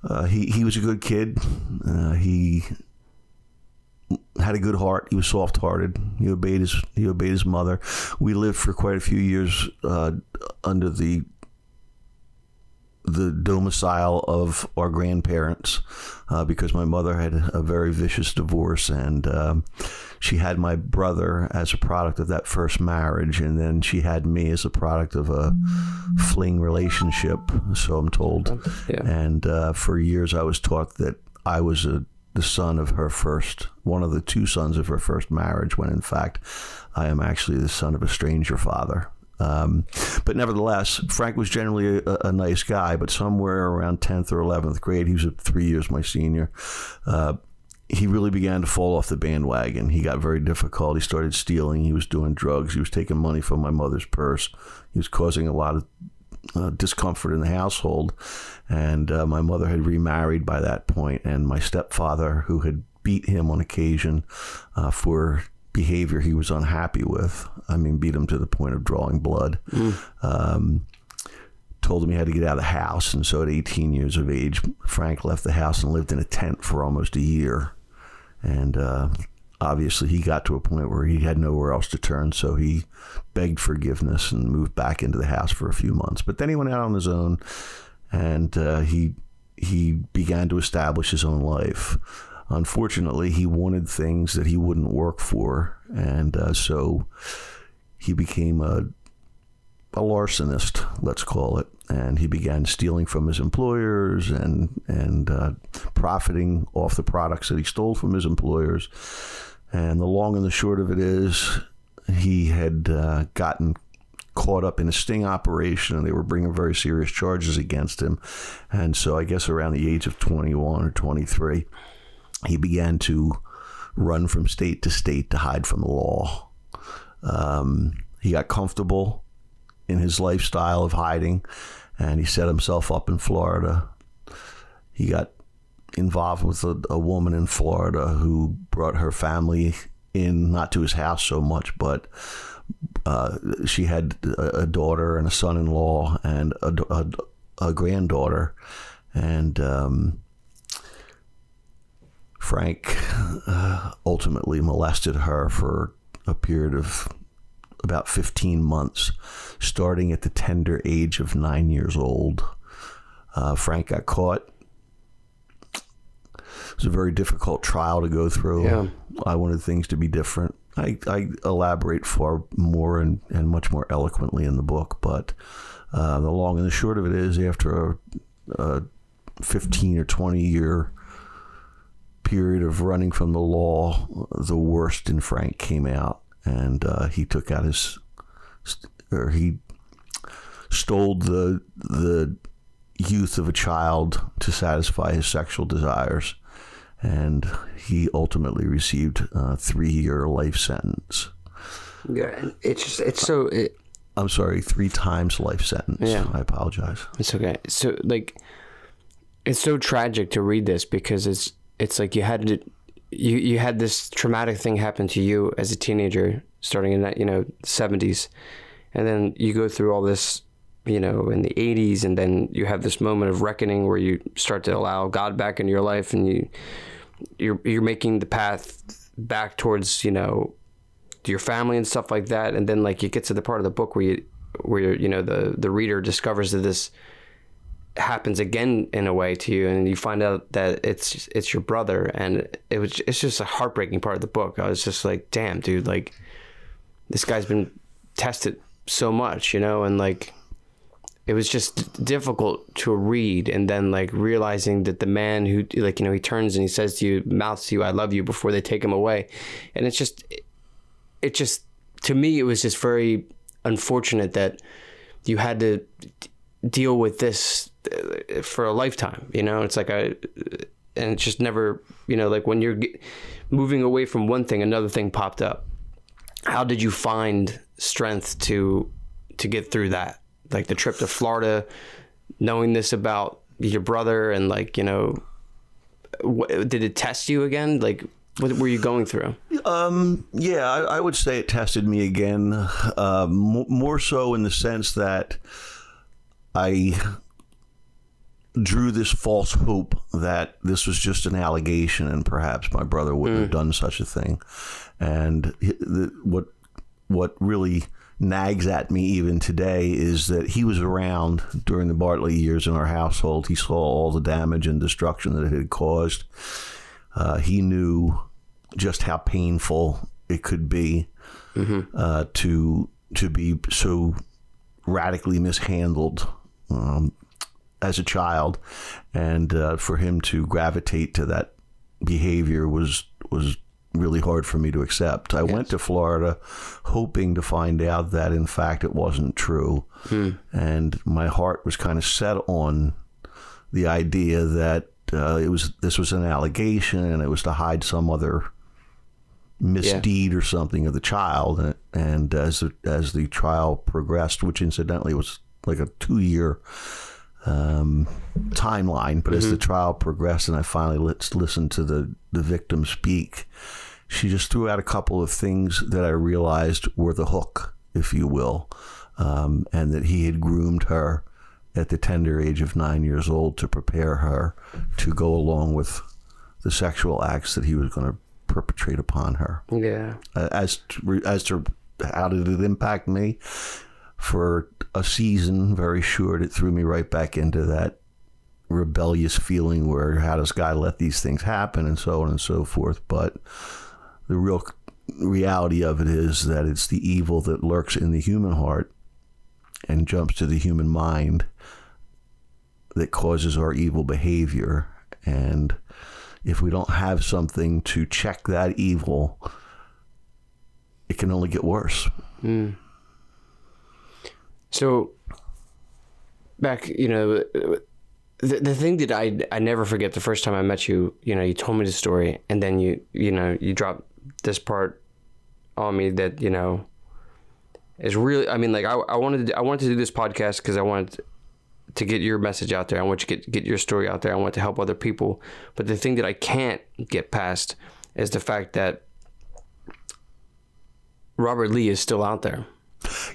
uh, he he was a good kid. Uh, he had a good heart. He was soft hearted. He obeyed his he obeyed his mother. We lived for quite a few years uh, under the the domicile of our grandparents uh, because my mother had a very vicious divorce and um, she had my brother as a product of that first marriage and then she had me as a product of a fling relationship so i'm told yeah. and uh, for years i was taught that i was a, the son of her first one of the two sons of her first marriage when in fact i am actually the son of a stranger father um, but nevertheless, Frank was generally a, a, nice guy. But somewhere around tenth or eleventh grade, he was three years my senior. Uh, he really began to fall off the bandwagon. He got very difficult. He started stealing. He was doing drugs. He was taking money from my mother's purse. He was causing a lot of uh, discomfort in the household. And uh, my mother had remarried by that point, and my stepfather, who had beat him on occasion uh, for behavior he was unhappy with. I mean, beat him to the point of drawing blood. Mm. Um, told him he had to get out of the house. And so at 18 years of age, Frank left the house and lived in a tent for almost a year. And uh, obviously, he got to a point where he had nowhere else to turn. So he begged forgiveness and moved back into the house for a few months. But then he went out on his own and uh, he, he began to establish his own life unfortunately, he wanted things that he wouldn't work for, and uh, so he became a a larcenist, let's call it, and he began stealing from his employers and and uh, profiting off the products that he stole from his employers. And the long and the short of it is, he had uh, gotten caught up in a sting operation and they were bringing very serious charges against him. And so I guess around the age of 21 or 23, he began to run from state to state to hide from the law. Um, he got comfortable in his lifestyle of hiding, and he set himself up in Florida. He got involved with a, a woman in Florida who brought her family in, not to his house so much, but uh, she had a, daughter and a son-in-law and a, a, a granddaughter, and um, Frank uh, ultimately molested her for a period of about 15 months, starting at the tender age of nine years old. Uh, Frank got caught. It was a very difficult trial to go through. Yeah. I wanted things to be different. I, I elaborate far more and, and much more eloquently in the book, but uh, the long and the short of it is after a, a 15 or 20 year period of running from the law, the worst in Frank came out, and uh, he took out his, or he stole the the youth of a child to satisfy his sexual desires, and he ultimately received a three year life sentence. Yeah, it's just it's so. It, I'm sorry, three times life sentence. Yeah. I apologize. It's okay. So like, it's so tragic to read this because it's it's like you had to, you you had this traumatic thing happen to you as a teenager, starting in that you know seventies, and then you go through all this, you know, in the eighties, and then you have this moment of reckoning where you start to allow God back into your life, and you you're you're making the path back towards you know your family and stuff like that, and then like you get to the part of the book where you where you know the the reader discovers that this happens again in a way to you and you find out that it's it's your brother and it was it's just a heartbreaking part of the book. I was just like damn dude like this guy's been tested so much you know and like it was just difficult to read and then like realizing that the man who like you know he turns and he says to you mouths to you i love you before they take him away. And it's just it just to me it was just very unfortunate that you had to deal with this for a lifetime. You know, it's like I, and it's just never, you know, like when you're moving away from one thing, another thing popped up. How did you find strength to to get through that? Like the trip to Florida, knowing this about your brother, and like you know, what, did it test you again? Like, what were you going through? Um, yeah, I, I, would say it tested me again, uh, m- more so in the sense that I drew this false hope that this was just an allegation and perhaps my brother wouldn't mm. have done such a thing. And what what really nags at me even today is that he was around during the Bartlett years in our household. He saw all the damage and destruction that it had caused. Uh, he knew just how painful it could be mm-hmm. uh, to to be so radically mishandled um, as a child, and uh, for him to gravitate to that behavior was was really hard for me to accept. I yes. went to Florida hoping to find out that in fact it wasn't true, hmm. and my heart was kind of set on the idea that uh, it was this was an allegation and it was to hide some other misdeed yeah. or something of the child and, and as the, as the trial progressed which incidentally was like a two year um, timeline. But mm-hmm. as the mm-hmm. trial progressed and I finally let, listened to the, the victim speak, she just threw out a couple of things that I realized were the hook, if you will, um, and that he had groomed her at the tender age of nine years old to prepare her to go along with the sexual acts that he was going to perpetrate upon her. Yeah. As to, as to how did it impact me? for a season, very short, it threw me right back into that rebellious feeling where how does God let these things happen and so on and so forth. But the real reality of it is that it's the evil that lurks in the human heart and jumps to the human mind that causes our evil behavior. And if we don't have something to check that evil, it can only get worse. Mm. So back, you know, the, the thing that I I never forget the first time I met you, you know, you told me the story and then you you know, you dropped this part on me that, you know, is really. I mean, like I, I wanted to, I wanted to do this podcast because I wanted to get your message out there. I want you to get get your story out there. I want to help other people. But the thing that I can't get past is the fact that Robert Lee is still out there.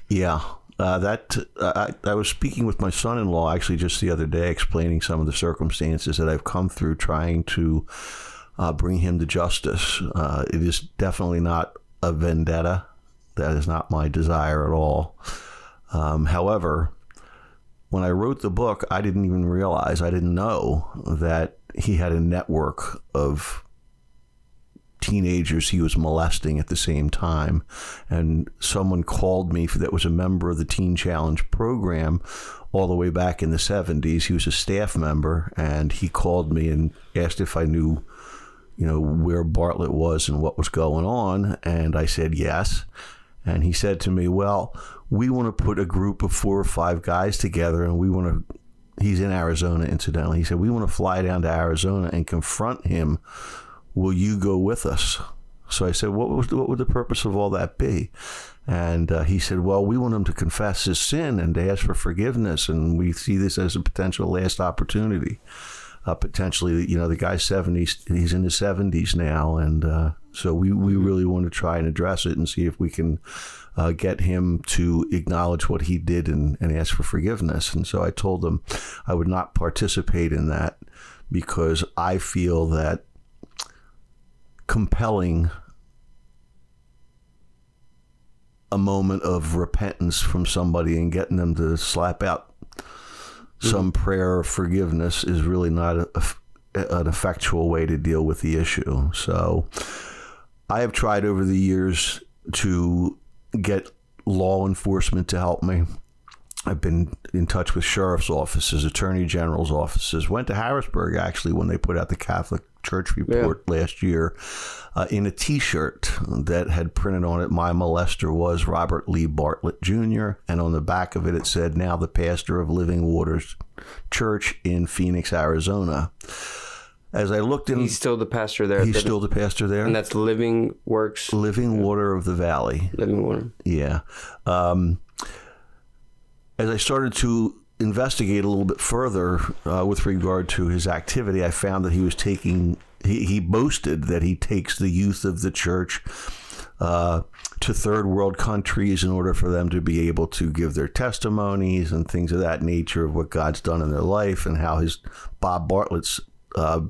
Yeah. Uh, that uh, I, I was speaking with my son-in-law actually just the other day, explaining some of the circumstances that I've come through, trying to uh, bring him to justice. Uh, it is definitely not a vendetta. That is not my desire at all. Um, however, when I wrote the book, I didn't even realize, I didn't know that he had a network of teenagers he was molesting at the same time. And someone called me that was a member of the Teen Challenge program all the way back in the 70s. He was a staff member, and he called me and asked if I knew, you know, where Bartlett was and what was going on. And I said yes. And he said to me, Well, we want to put a group of four or five guys together and we want to. He's in Arizona, incidentally. He said, We want to fly down to Arizona and confront him will you go with us? So I said, what, was, what would the purpose of all that be? And uh, he said, well, we want him to confess his sin and to ask for forgiveness. And we see this as a potential last opportunity. Uh, potentially, you know, the guy's 70s, he's in his 70s now. And uh, so we, we really want to try and address it and see if we can uh, get him to acknowledge what he did and, and ask for forgiveness. And so I told him I would not participate in that because I feel that compelling a moment of repentance from somebody and getting them to slap out some mm-hmm. prayer of forgiveness is really not a, a, an effectual way to deal with the issue. So I have tried over the years to get law enforcement to help me. I've been in touch with sheriff's offices, attorney general's offices. Went to Harrisburg actually when they put out the Catholic Church report yeah. last year uh, in a T-shirt that had printed on it, "My molester was Robert Lee Bartlett Jr." and on the back of it it said, "Now the pastor of Living Waters Church in Phoenix, Arizona." As I looked in, he's still the pastor there. He's still the pastor there, and that's Living Works, Living. Water of the Valley. Living Water. Yeah. Um, as I started to investigate a little bit further uh, with regard to his activity, I found that he was taking, he, he boasted that he takes the youth of the church uh, to third world countries in order for them to be able to give their testimonies and things of that nature of what God's done in their life and how his Bob Bartlett's uh,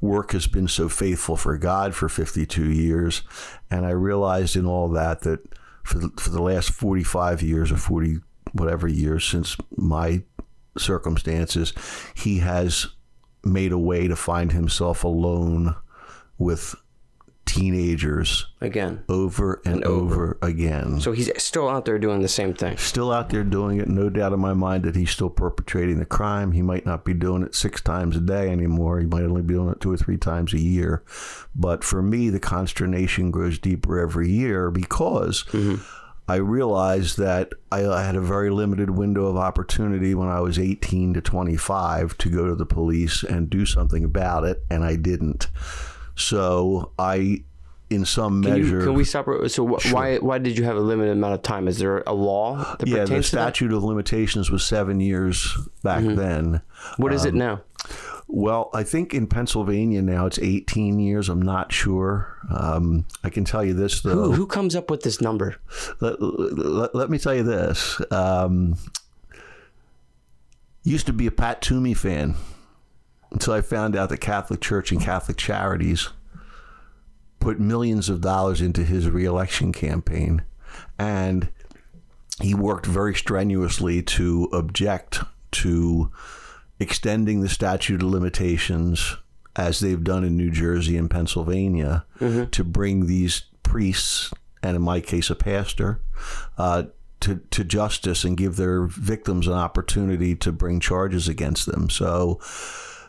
work has been so faithful for God for 52 years. And I realized in all that that for the, for the last 45 years or 40 whatever years since my circumstances, he has made a way to find himself alone with teenagers again. over and, and over. over. again. So he's still out there doing the same thing. Still out there doing it. No doubt in my mind that he's still perpetrating the crime. He might not be doing it six times a day anymore. He might only be doing it two or three times a year. But for me the consternation grows deeper every year because mm-hmm I realized that I, I, had a very limited window of opportunity when I was 18 to 25 to go to the police and do something about it, and I didn't. So I, in some can measure, you, can we stop? So sure. why why did you have a limited amount of time? Is there a law? That yeah, the statute of limitations was seven years back mm-hmm. then. What is um, it now? Well, I think in Pennsylvania now it's 18 years. I'm not sure. Um, I can tell you this though. Who, who comes up with this number? Let, let, let me tell you this. Um, used to be a Pat Toomey fan until I found out the Catholic Church and Catholic Charities put millions of dollars into his reelection campaign, and he worked very strenuously to object to extending the statute of limitations as they've done in New Jersey and Pennsylvania mm-hmm. to bring these priests and in my case a pastor uh, to, to justice and give their victims an opportunity to bring charges against them. So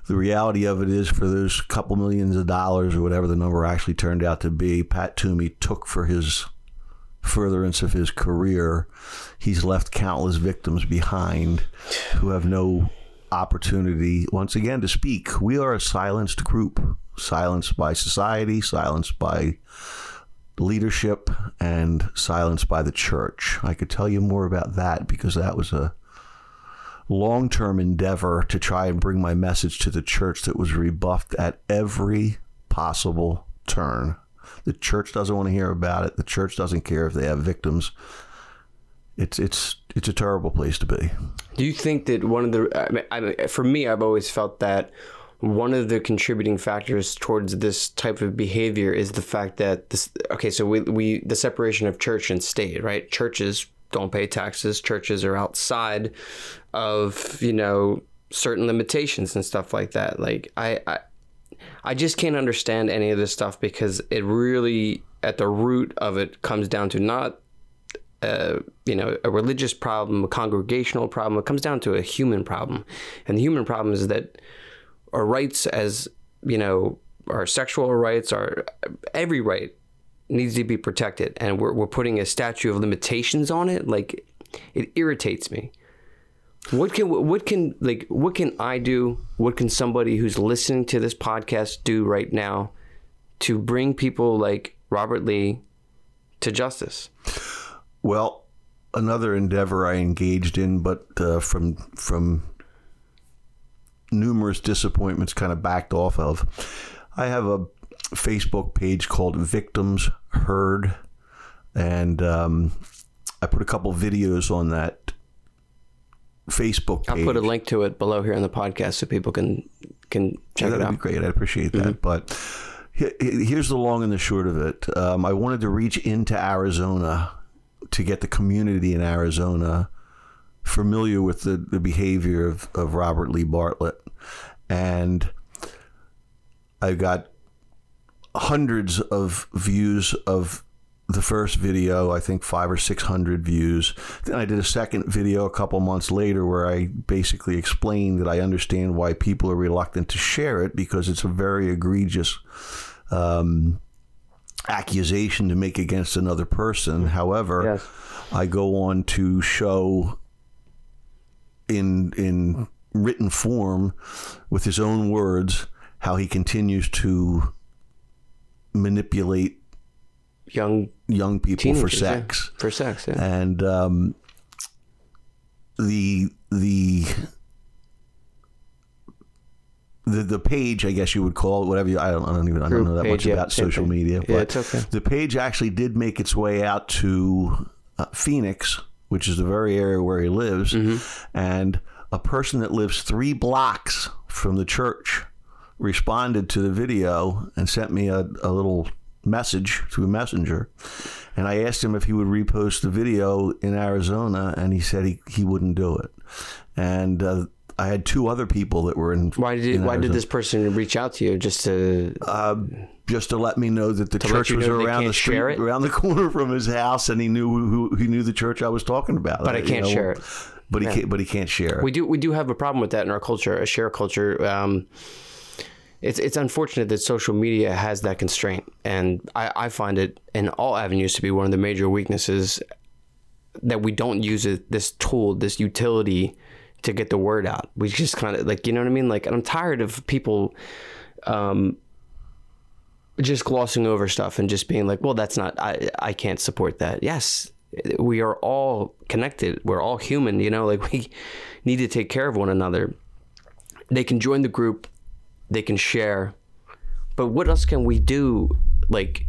the reality of it is for those couple millions of dollars or whatever the number actually turned out to be, Pat Toomey took for his furtherance of his career. He's left countless victims behind who have no opportunity once again to speak. We are a silenced group, silenced by society, silenced by leadership and silenced by the church. I could tell you more about that because that was a long term endeavor to try and bring my message to the church that was rebuffed at every possible turn. The church doesn't want to hear about it. The church doesn't care if they have victims. It's it's it's a terrible place to be. Do you think that one of the, I mean, for me, I've always felt that one of the contributing factors towards this type of behavior is the fact that this, okay, so we, we, the separation of church and state, right? Churches don't pay taxes, churches are outside of, you know, certain limitations and stuff like that. Like, I, I, I just can't understand any of this stuff because it really, at the root of it, comes down to not uh, you know, a religious problem, a congregational problem. It comes down to a human problem, and the human problem is that our rights, as you know, our sexual rights, our every right needs to be protected, and we're we're putting a statute of limitations on it. Like, it irritates me. What can what can like what can I do? What can somebody who's listening to this podcast do right now to bring people like Robert Lee to justice? Well, another endeavor I engaged in, but uh, from from numerous disappointments, kind of backed off of. I have a Facebook page called Victims Heard, and um, I put a couple videos on that Facebook page. I'll put a link to it below here in the podcast so people can can check yeah, it that'd out. be great. I appreciate that. Mm-hmm. But here's the long and the short of it. Um, I wanted to reach into Arizona to get the community in Arizona familiar with the, the behavior of, of Robert Lee Bartlett. And I got hundreds of views of the first video, I think five or six hundred views. Then I did a second video a couple months later where I basically explained that I understand why people are reluctant to share it because it's a very egregious um, accusation to make against another person. However, yes. I go on to show in in written form with his own words how he continues to manipulate young young people for sex yeah. for sex yeah. and um, the the the the page, I guess you would call it, whatever you, I don't, I don't even I don't know that page, much yeah, about social thing. media, yeah, but okay. the page actually did make its way out to uh, Phoenix, which is the very area where he lives, mm-hmm. and a person that lives three blocks from the church responded to the video and sent me a, a little message through messenger and i asked him if he would repost the video in arizona and he said he, he wouldn't do it and uh, I had two other people that were in. Why did Why did this person reach out to you? Just to uh, just to let me know that the church was around the street, around the corner from his house, and he knew who he knew the church I was talking about. But I can't you know? share it. But he yeah. can't. But he can't share. It. We do. We do have a problem with that in our culture, a share culture. Um, it's it's unfortunate that social media has that constraint, and I, I find it in all avenues to be one of the major weaknesses that we don't use it, this tool, this utility to get the word out. We just kind of like, you know what I mean? Like, I'm tired of people um, just glossing over stuff and just being like, well, that's not, I, I can't support that. Yes, we are all connected. We're all human, you know, like (laughs) we need to take care of one another. They can join the group, they can share, but what else can we do? Like,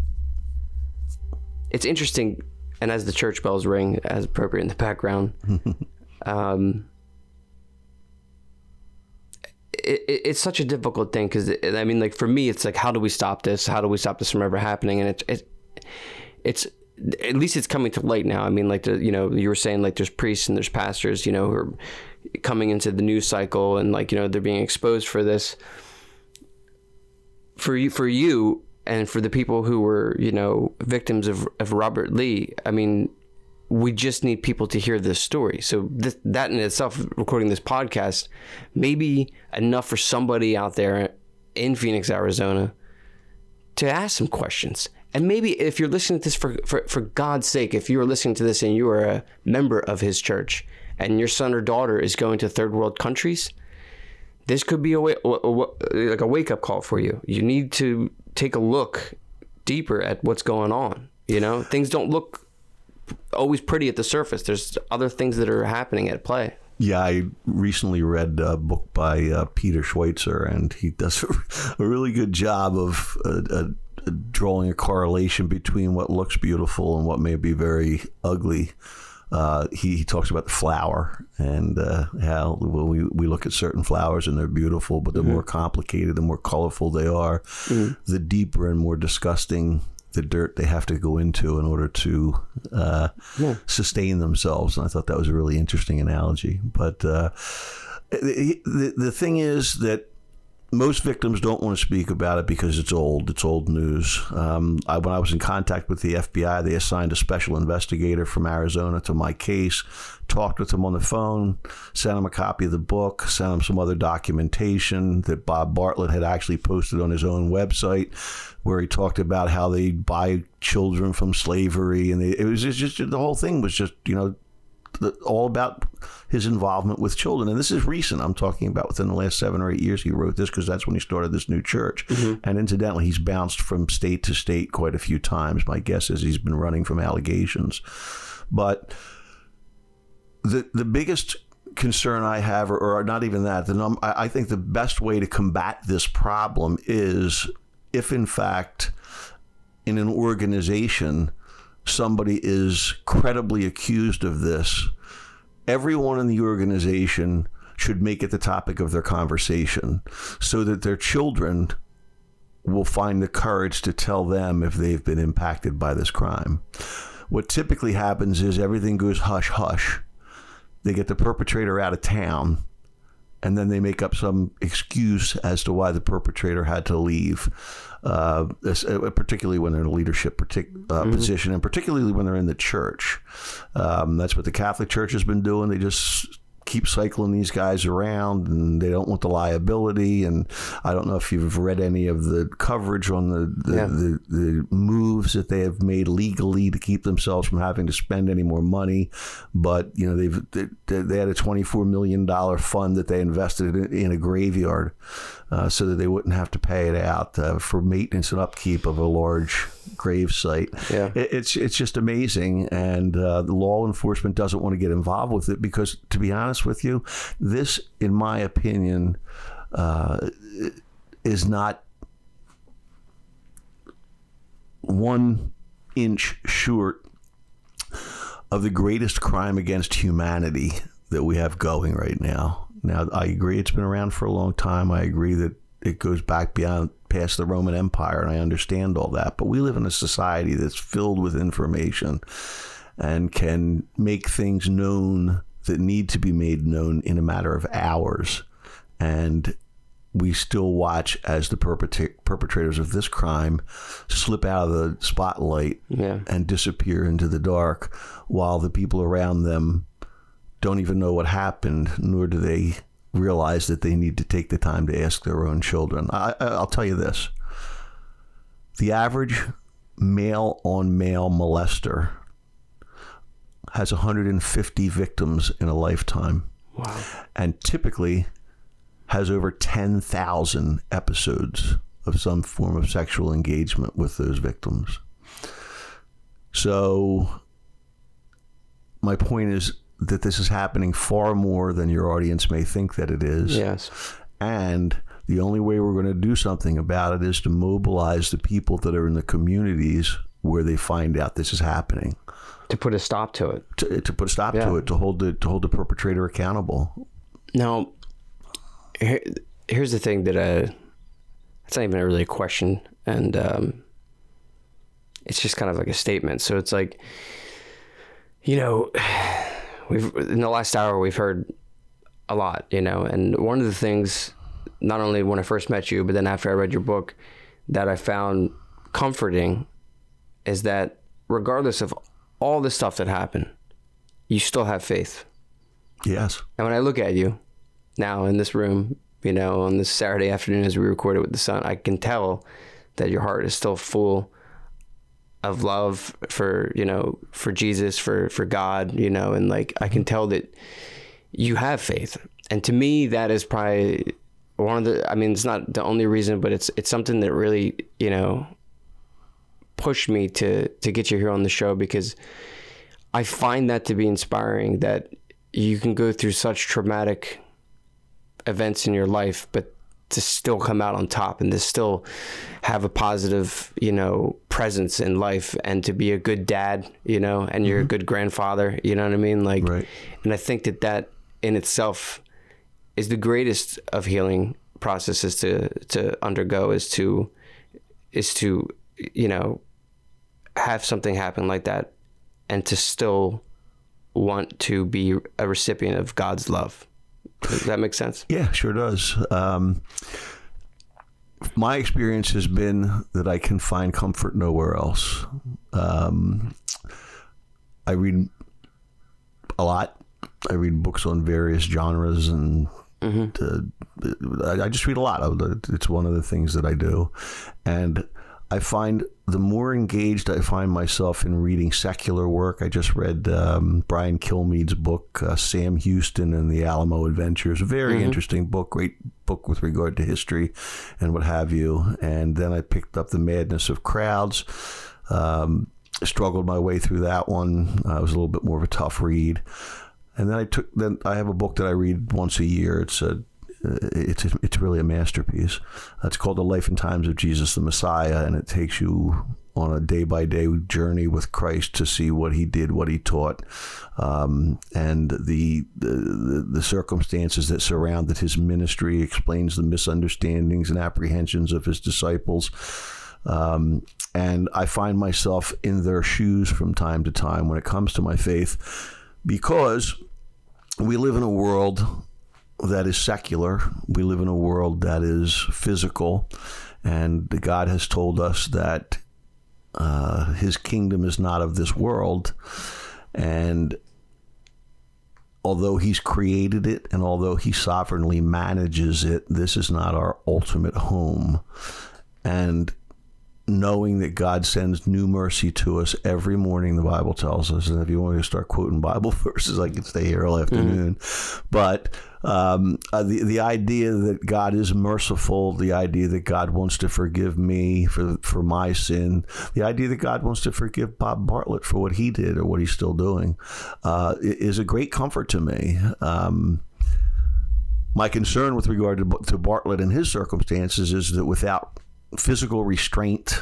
it's interesting. And as the church bells ring, as appropriate in the background, (laughs) um, it, it's such a difficult thing because I mean, like for me, it's like, how do we stop this? How do we stop this from ever happening? And it's it, it's at least it's coming to light now. I mean, like the, you know, you were saying like there's priests and there's pastors, you know, who are coming into the news cycle and like you know they're being exposed for this. For you, for you, and for the people who were you know victims of of Robert Lee, I mean, we just need people to hear this story. So that in itself, recording this podcast, maybe enough for somebody out there in Phoenix, Arizona, to ask some questions. And maybe if you're listening to this for, for, for God's sake, if you are listening to this and you are a member of His church, and your son or daughter is going to third world countries, this could be a, way, like a wake up call for you. You need to take a look deeper at what's going on You know, things don't look always pretty at the surface. There's other things that are happening at play. Yeah, I recently read a book by uh, Peter Schweitzer, and he does (laughs) a, really good job of uh, uh, drawing a correlation between what looks beautiful and what may be very ugly. Uh, he, he, talks about the flower and uh, how well, we, we look at certain flowers and they're beautiful, but the mm-hmm. more complicated, the more colorful they are, mm-hmm. the deeper and more disgusting the dirt they have to go into in order to uh, yeah. sustain themselves. And I thought that was a really interesting analogy. But uh, the, the, the thing is that most victims don't want to speak about it because it's old. It's old news. Um, I, when I was in contact with the FBI, they assigned a special investigator from Arizona to my case, talked with him on the phone, sent him a copy of the book, sent him some other documentation that Bob Bartlett had actually posted on his own website, where he talked about how they buy children from slavery, and they, it was just, just the whole thing was just you know all about his involvement with children. And this is recent. I'm talking about within the last seven or eight years he wrote this because that's when he started this new church. Mm-hmm. And incidentally, he's bounced from state to state quite a few times. My guess is he's been running from allegations. But the the biggest concern I have, or, or not even that, the num- I, I think the best way to combat this problem is if, in fact, in an organization, somebody is credibly accused of this, everyone in the organization should make it the topic of their conversation so that their children will find the courage to tell them if they've been impacted by this crime. What typically happens is everything goes hush hush. They get the perpetrator out of town and then they make up some excuse as to why the perpetrator had to leave uh, uh, particularly when they're in a leadership partic- uh, mm-hmm. position, and particularly when they're in the church. Um, that's what the Catholic Church has been doing. They just keep cycling these guys around and they don't want the liability. And I don't know if you've read any of the coverage on the the, yeah. the, the, moves that they have made legally to keep themselves from having to spend any more money. But you know they've they, they had a 24 million dollar fund that they invested in, in a graveyard uh, so that they wouldn't have to pay it out uh, for maintenance and upkeep of a large grave site. Yeah. It, it's it's just amazing, and uh, the law enforcement doesn't want to get involved with it because, to be honest with you, this, in my opinion, uh, is not one inch short of the greatest crime against humanity that we have going right now. Now, I agree it's been around for a long time. I agree that it goes back beyond past the Roman Empire, and I understand all that. But we live in a society that's filled with information and can make things known that need to be made known in a matter of hours. And we still watch as the perpetrators of this crime slip out of the spotlight yeah. and disappear into the dark while the people around them don't even know what happened, nor do they realize that they need to take the time to ask their own children. I, will tell you this the average male on male molester has 150 victims in a lifetime. Wow. And typically has over 10,000 episodes of some form of sexual engagement with those victims. So, my point is that this is happening far more than your audience may think that it is. Yes. And the only way we're going to do something about it is to mobilize the people that are in the communities where they find out this is happening. To put a stop to it. To, to put a stop yeah. to it. To hold the to hold the perpetrator accountable. Now, here, here's the thing that uh, it's not even really a question, and um, it's just kind of like a statement. So it's like, you know we've in the last hour we've heard a lot, you know, and one of the things, not only when I first met you, but then after I read your book, that I found comforting, is that regardless of all the stuff that happened, you still have faith. Yes. And when I look at you now in this room, you know, on this Saturday afternoon as we recorded with the sun, I can tell that your heart is still full of love for you know for Jesus for for God you know and like I can tell that you have faith. And to me that is probably one of the I mean it's not the only reason but it's it's something that really you know pushed me to to get you here on the show because I find that to be inspiring that you can go through such traumatic events in your life, but to still come out on top and to still have a positive, you know, presence in life and to be a good dad, you know, and you're mm-hmm. a good grandfather, you know what I mean? Like, right. and I think that that in itself is the greatest of healing processes to, to undergo is to, is to, you know, have something happen like that and to still want to be a recipient of God's love. Does that make sense? Yeah, sure does. Um, my experience has been that I can find comfort nowhere else. Um, I read a lot. I read books on various genres and mm-hmm. uh, I just read a lot. It's one of the things that I do. And I find the more engaged I find myself in reading secular work, I just read um, Brian Kilmeade's book, uh, Sam Houston and the Alamo Avengers. Very mm-hmm. interesting book, great book with regard to history and what have you. And then I picked up The Madness of Crowds. Um, struggled my way through that one. Uh, it was a little bit more of a tough read. And then I took then I have a book that I read once a year. It's a it's it's really a masterpiece. It's called The Life and Times of Jesus the Messiah, and it takes you on a day by day journey with Christ to see what he did, what he taught, um, and the, the, the circumstances that surrounded his ministry. Explains the misunderstandings and apprehensions of his disciples. Um, and I find myself in their shoes from time to time when it comes to my faith, because we live in a world that is secular. We live in a world that is physical, and God has told us that uh, His kingdom is not of this world. And although He's created it and although He sovereignly manages it, this is not our ultimate home. And knowing that God sends new mercy to us every morning, the Bible tells us. And if you want me to start quoting Bible (laughs) verses, I can stay here all afternoon. Mm-hmm. But um, uh, the the idea that God is merciful, the idea that God wants to forgive me for for my sin, the idea that God wants to forgive Bob Bartlett for what he did or what he's still doing, uh, is a great comfort to me. Um, my concern with regard to, to Bartlett and his circumstances is that without physical restraint,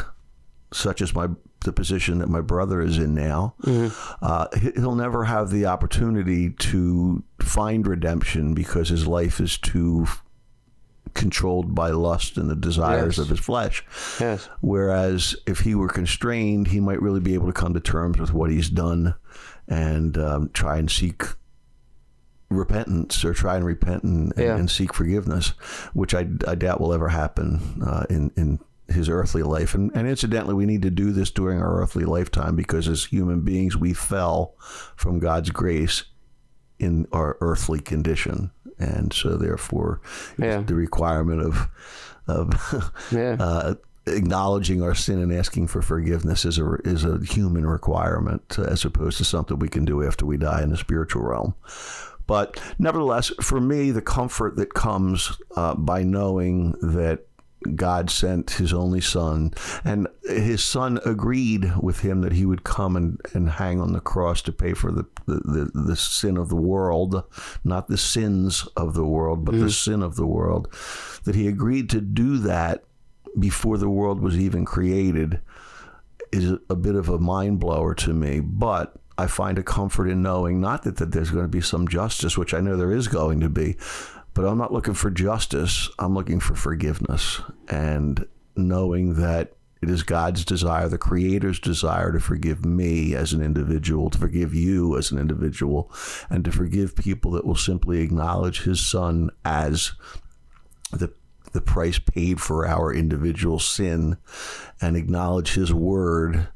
such as my the position that my brother is in now, mm-hmm. uh, he'll never have the opportunity to find redemption because his life is too controlled by lust and the desires yes. of his flesh. Yes. Whereas if he were constrained, he might really be able to come to terms with what he's done and um, try and seek repentance or try and repent and, yeah. and, seek forgiveness, which I, I doubt will ever happen uh, in, in his earthly life. And, and incidentally, we need to do this during our earthly lifetime because as human beings, we fell from God's grace in our earthly condition. And so, therefore, yeah. the requirement of, of (laughs) yeah. uh, acknowledging our sin and asking for forgiveness is a is a human requirement as opposed to something we can do after we die in the spiritual realm. But nevertheless, for me, the comfort that comes uh, by knowing that God sent his only son, and his son agreed with him that he would come and, and hang on the cross to pay for the, the, the, the sin of the world, not the sins of the world, but mm. the sin of the world. That he agreed to do that before the world was even created is a bit of a mind blower to me. But I find a comfort in knowing not that, that there's going to be some justice, which I know there is going to be, but I'm not looking for justice. I'm looking for forgiveness and knowing that it is God's desire, the Creator's desire to forgive me as an individual, to forgive you as an individual, and to forgive people that will simply acknowledge His Son as the the price paid for our individual sin and acknowledge His Word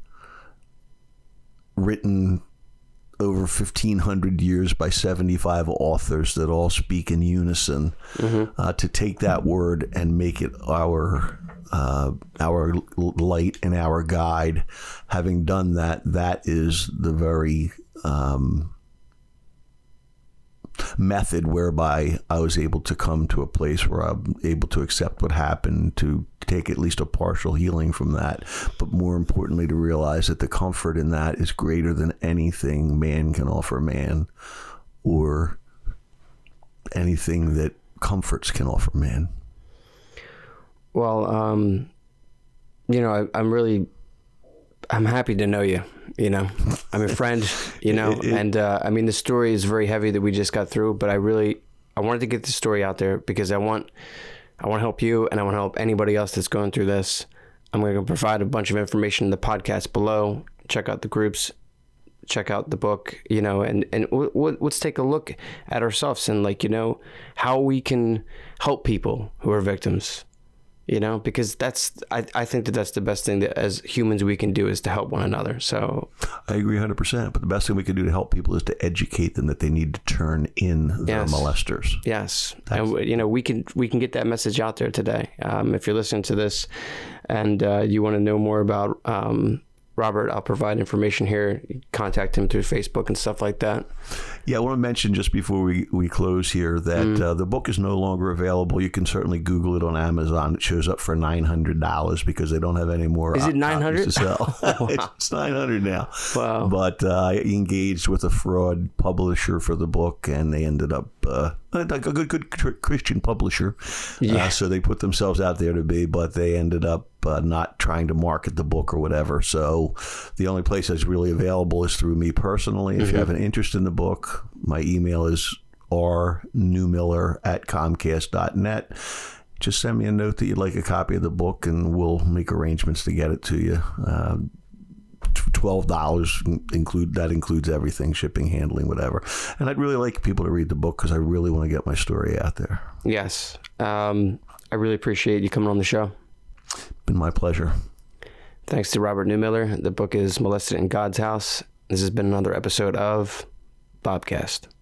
written over 1500 years by 75 authors that all speak in unison mm-hmm. uh, to take that word and make it our uh, our light and our guide having done that that is the very um, method whereby I was able to come to a place where I'm able to accept what happened, to take at least a partial healing from that, but more importantly, to realize that the comfort in that is greater than anything man can offer man or anything that comforts can offer man. Well, um, you know, I, I'm really, I'm happy to know you. You know, I'm a friend. You know, and uh, I mean, the story is very heavy that we just got through, but I really, I wanted to get the story out there because I want, I want to help you, and I want to help anybody else that's going through this. I'm going to provide a bunch of information in the podcast below. Check out the groups, check out the book, you know, and and w- w- let's take a look at ourselves and like you know how we can help people who are victims you know because that's I, I think that that's the best thing that as humans we can do is to help one another so I agree 100%. But the best thing we can do to help people is to educate them that they need to turn in their Yes. molesters. yes and you know we can we can get that message out there today um, if you're listening to this and uh, you want to know more about um, Robert I'll provide information here contact him through Facebook and stuff like that Yeah, I want to mention just before we, we close here that Mm. uh, the book is no longer available. You can certainly Google it on Amazon. It shows up for nine hundred dollars because they don't have any more. Is it uh, 900? to sell? (laughs) (laughs) it's nine hundred now. Wow. But uh, I engaged with a fraud publisher for the book, and they ended up uh, like a good good Christian publisher. Yeah. Uh, so they put themselves out there to be, but they ended up uh, not trying to market the book or whatever. So the only place that's really available is through me personally. If you have an interest in the book, my email is rnewmiller at comcast.net. Just send me a note that you'd like a copy of the book, and we'll make arrangements to get it to you. Uh, twelve dollars include that includes everything, shipping, handling, whatever. And I'd really like people to read the book because I really want to get my story out there. yes um, I really appreciate you coming on the show Been my pleasure. Thanks to Robert Newmiller. The book is Molested in God's House. This has been another episode of Bobcast.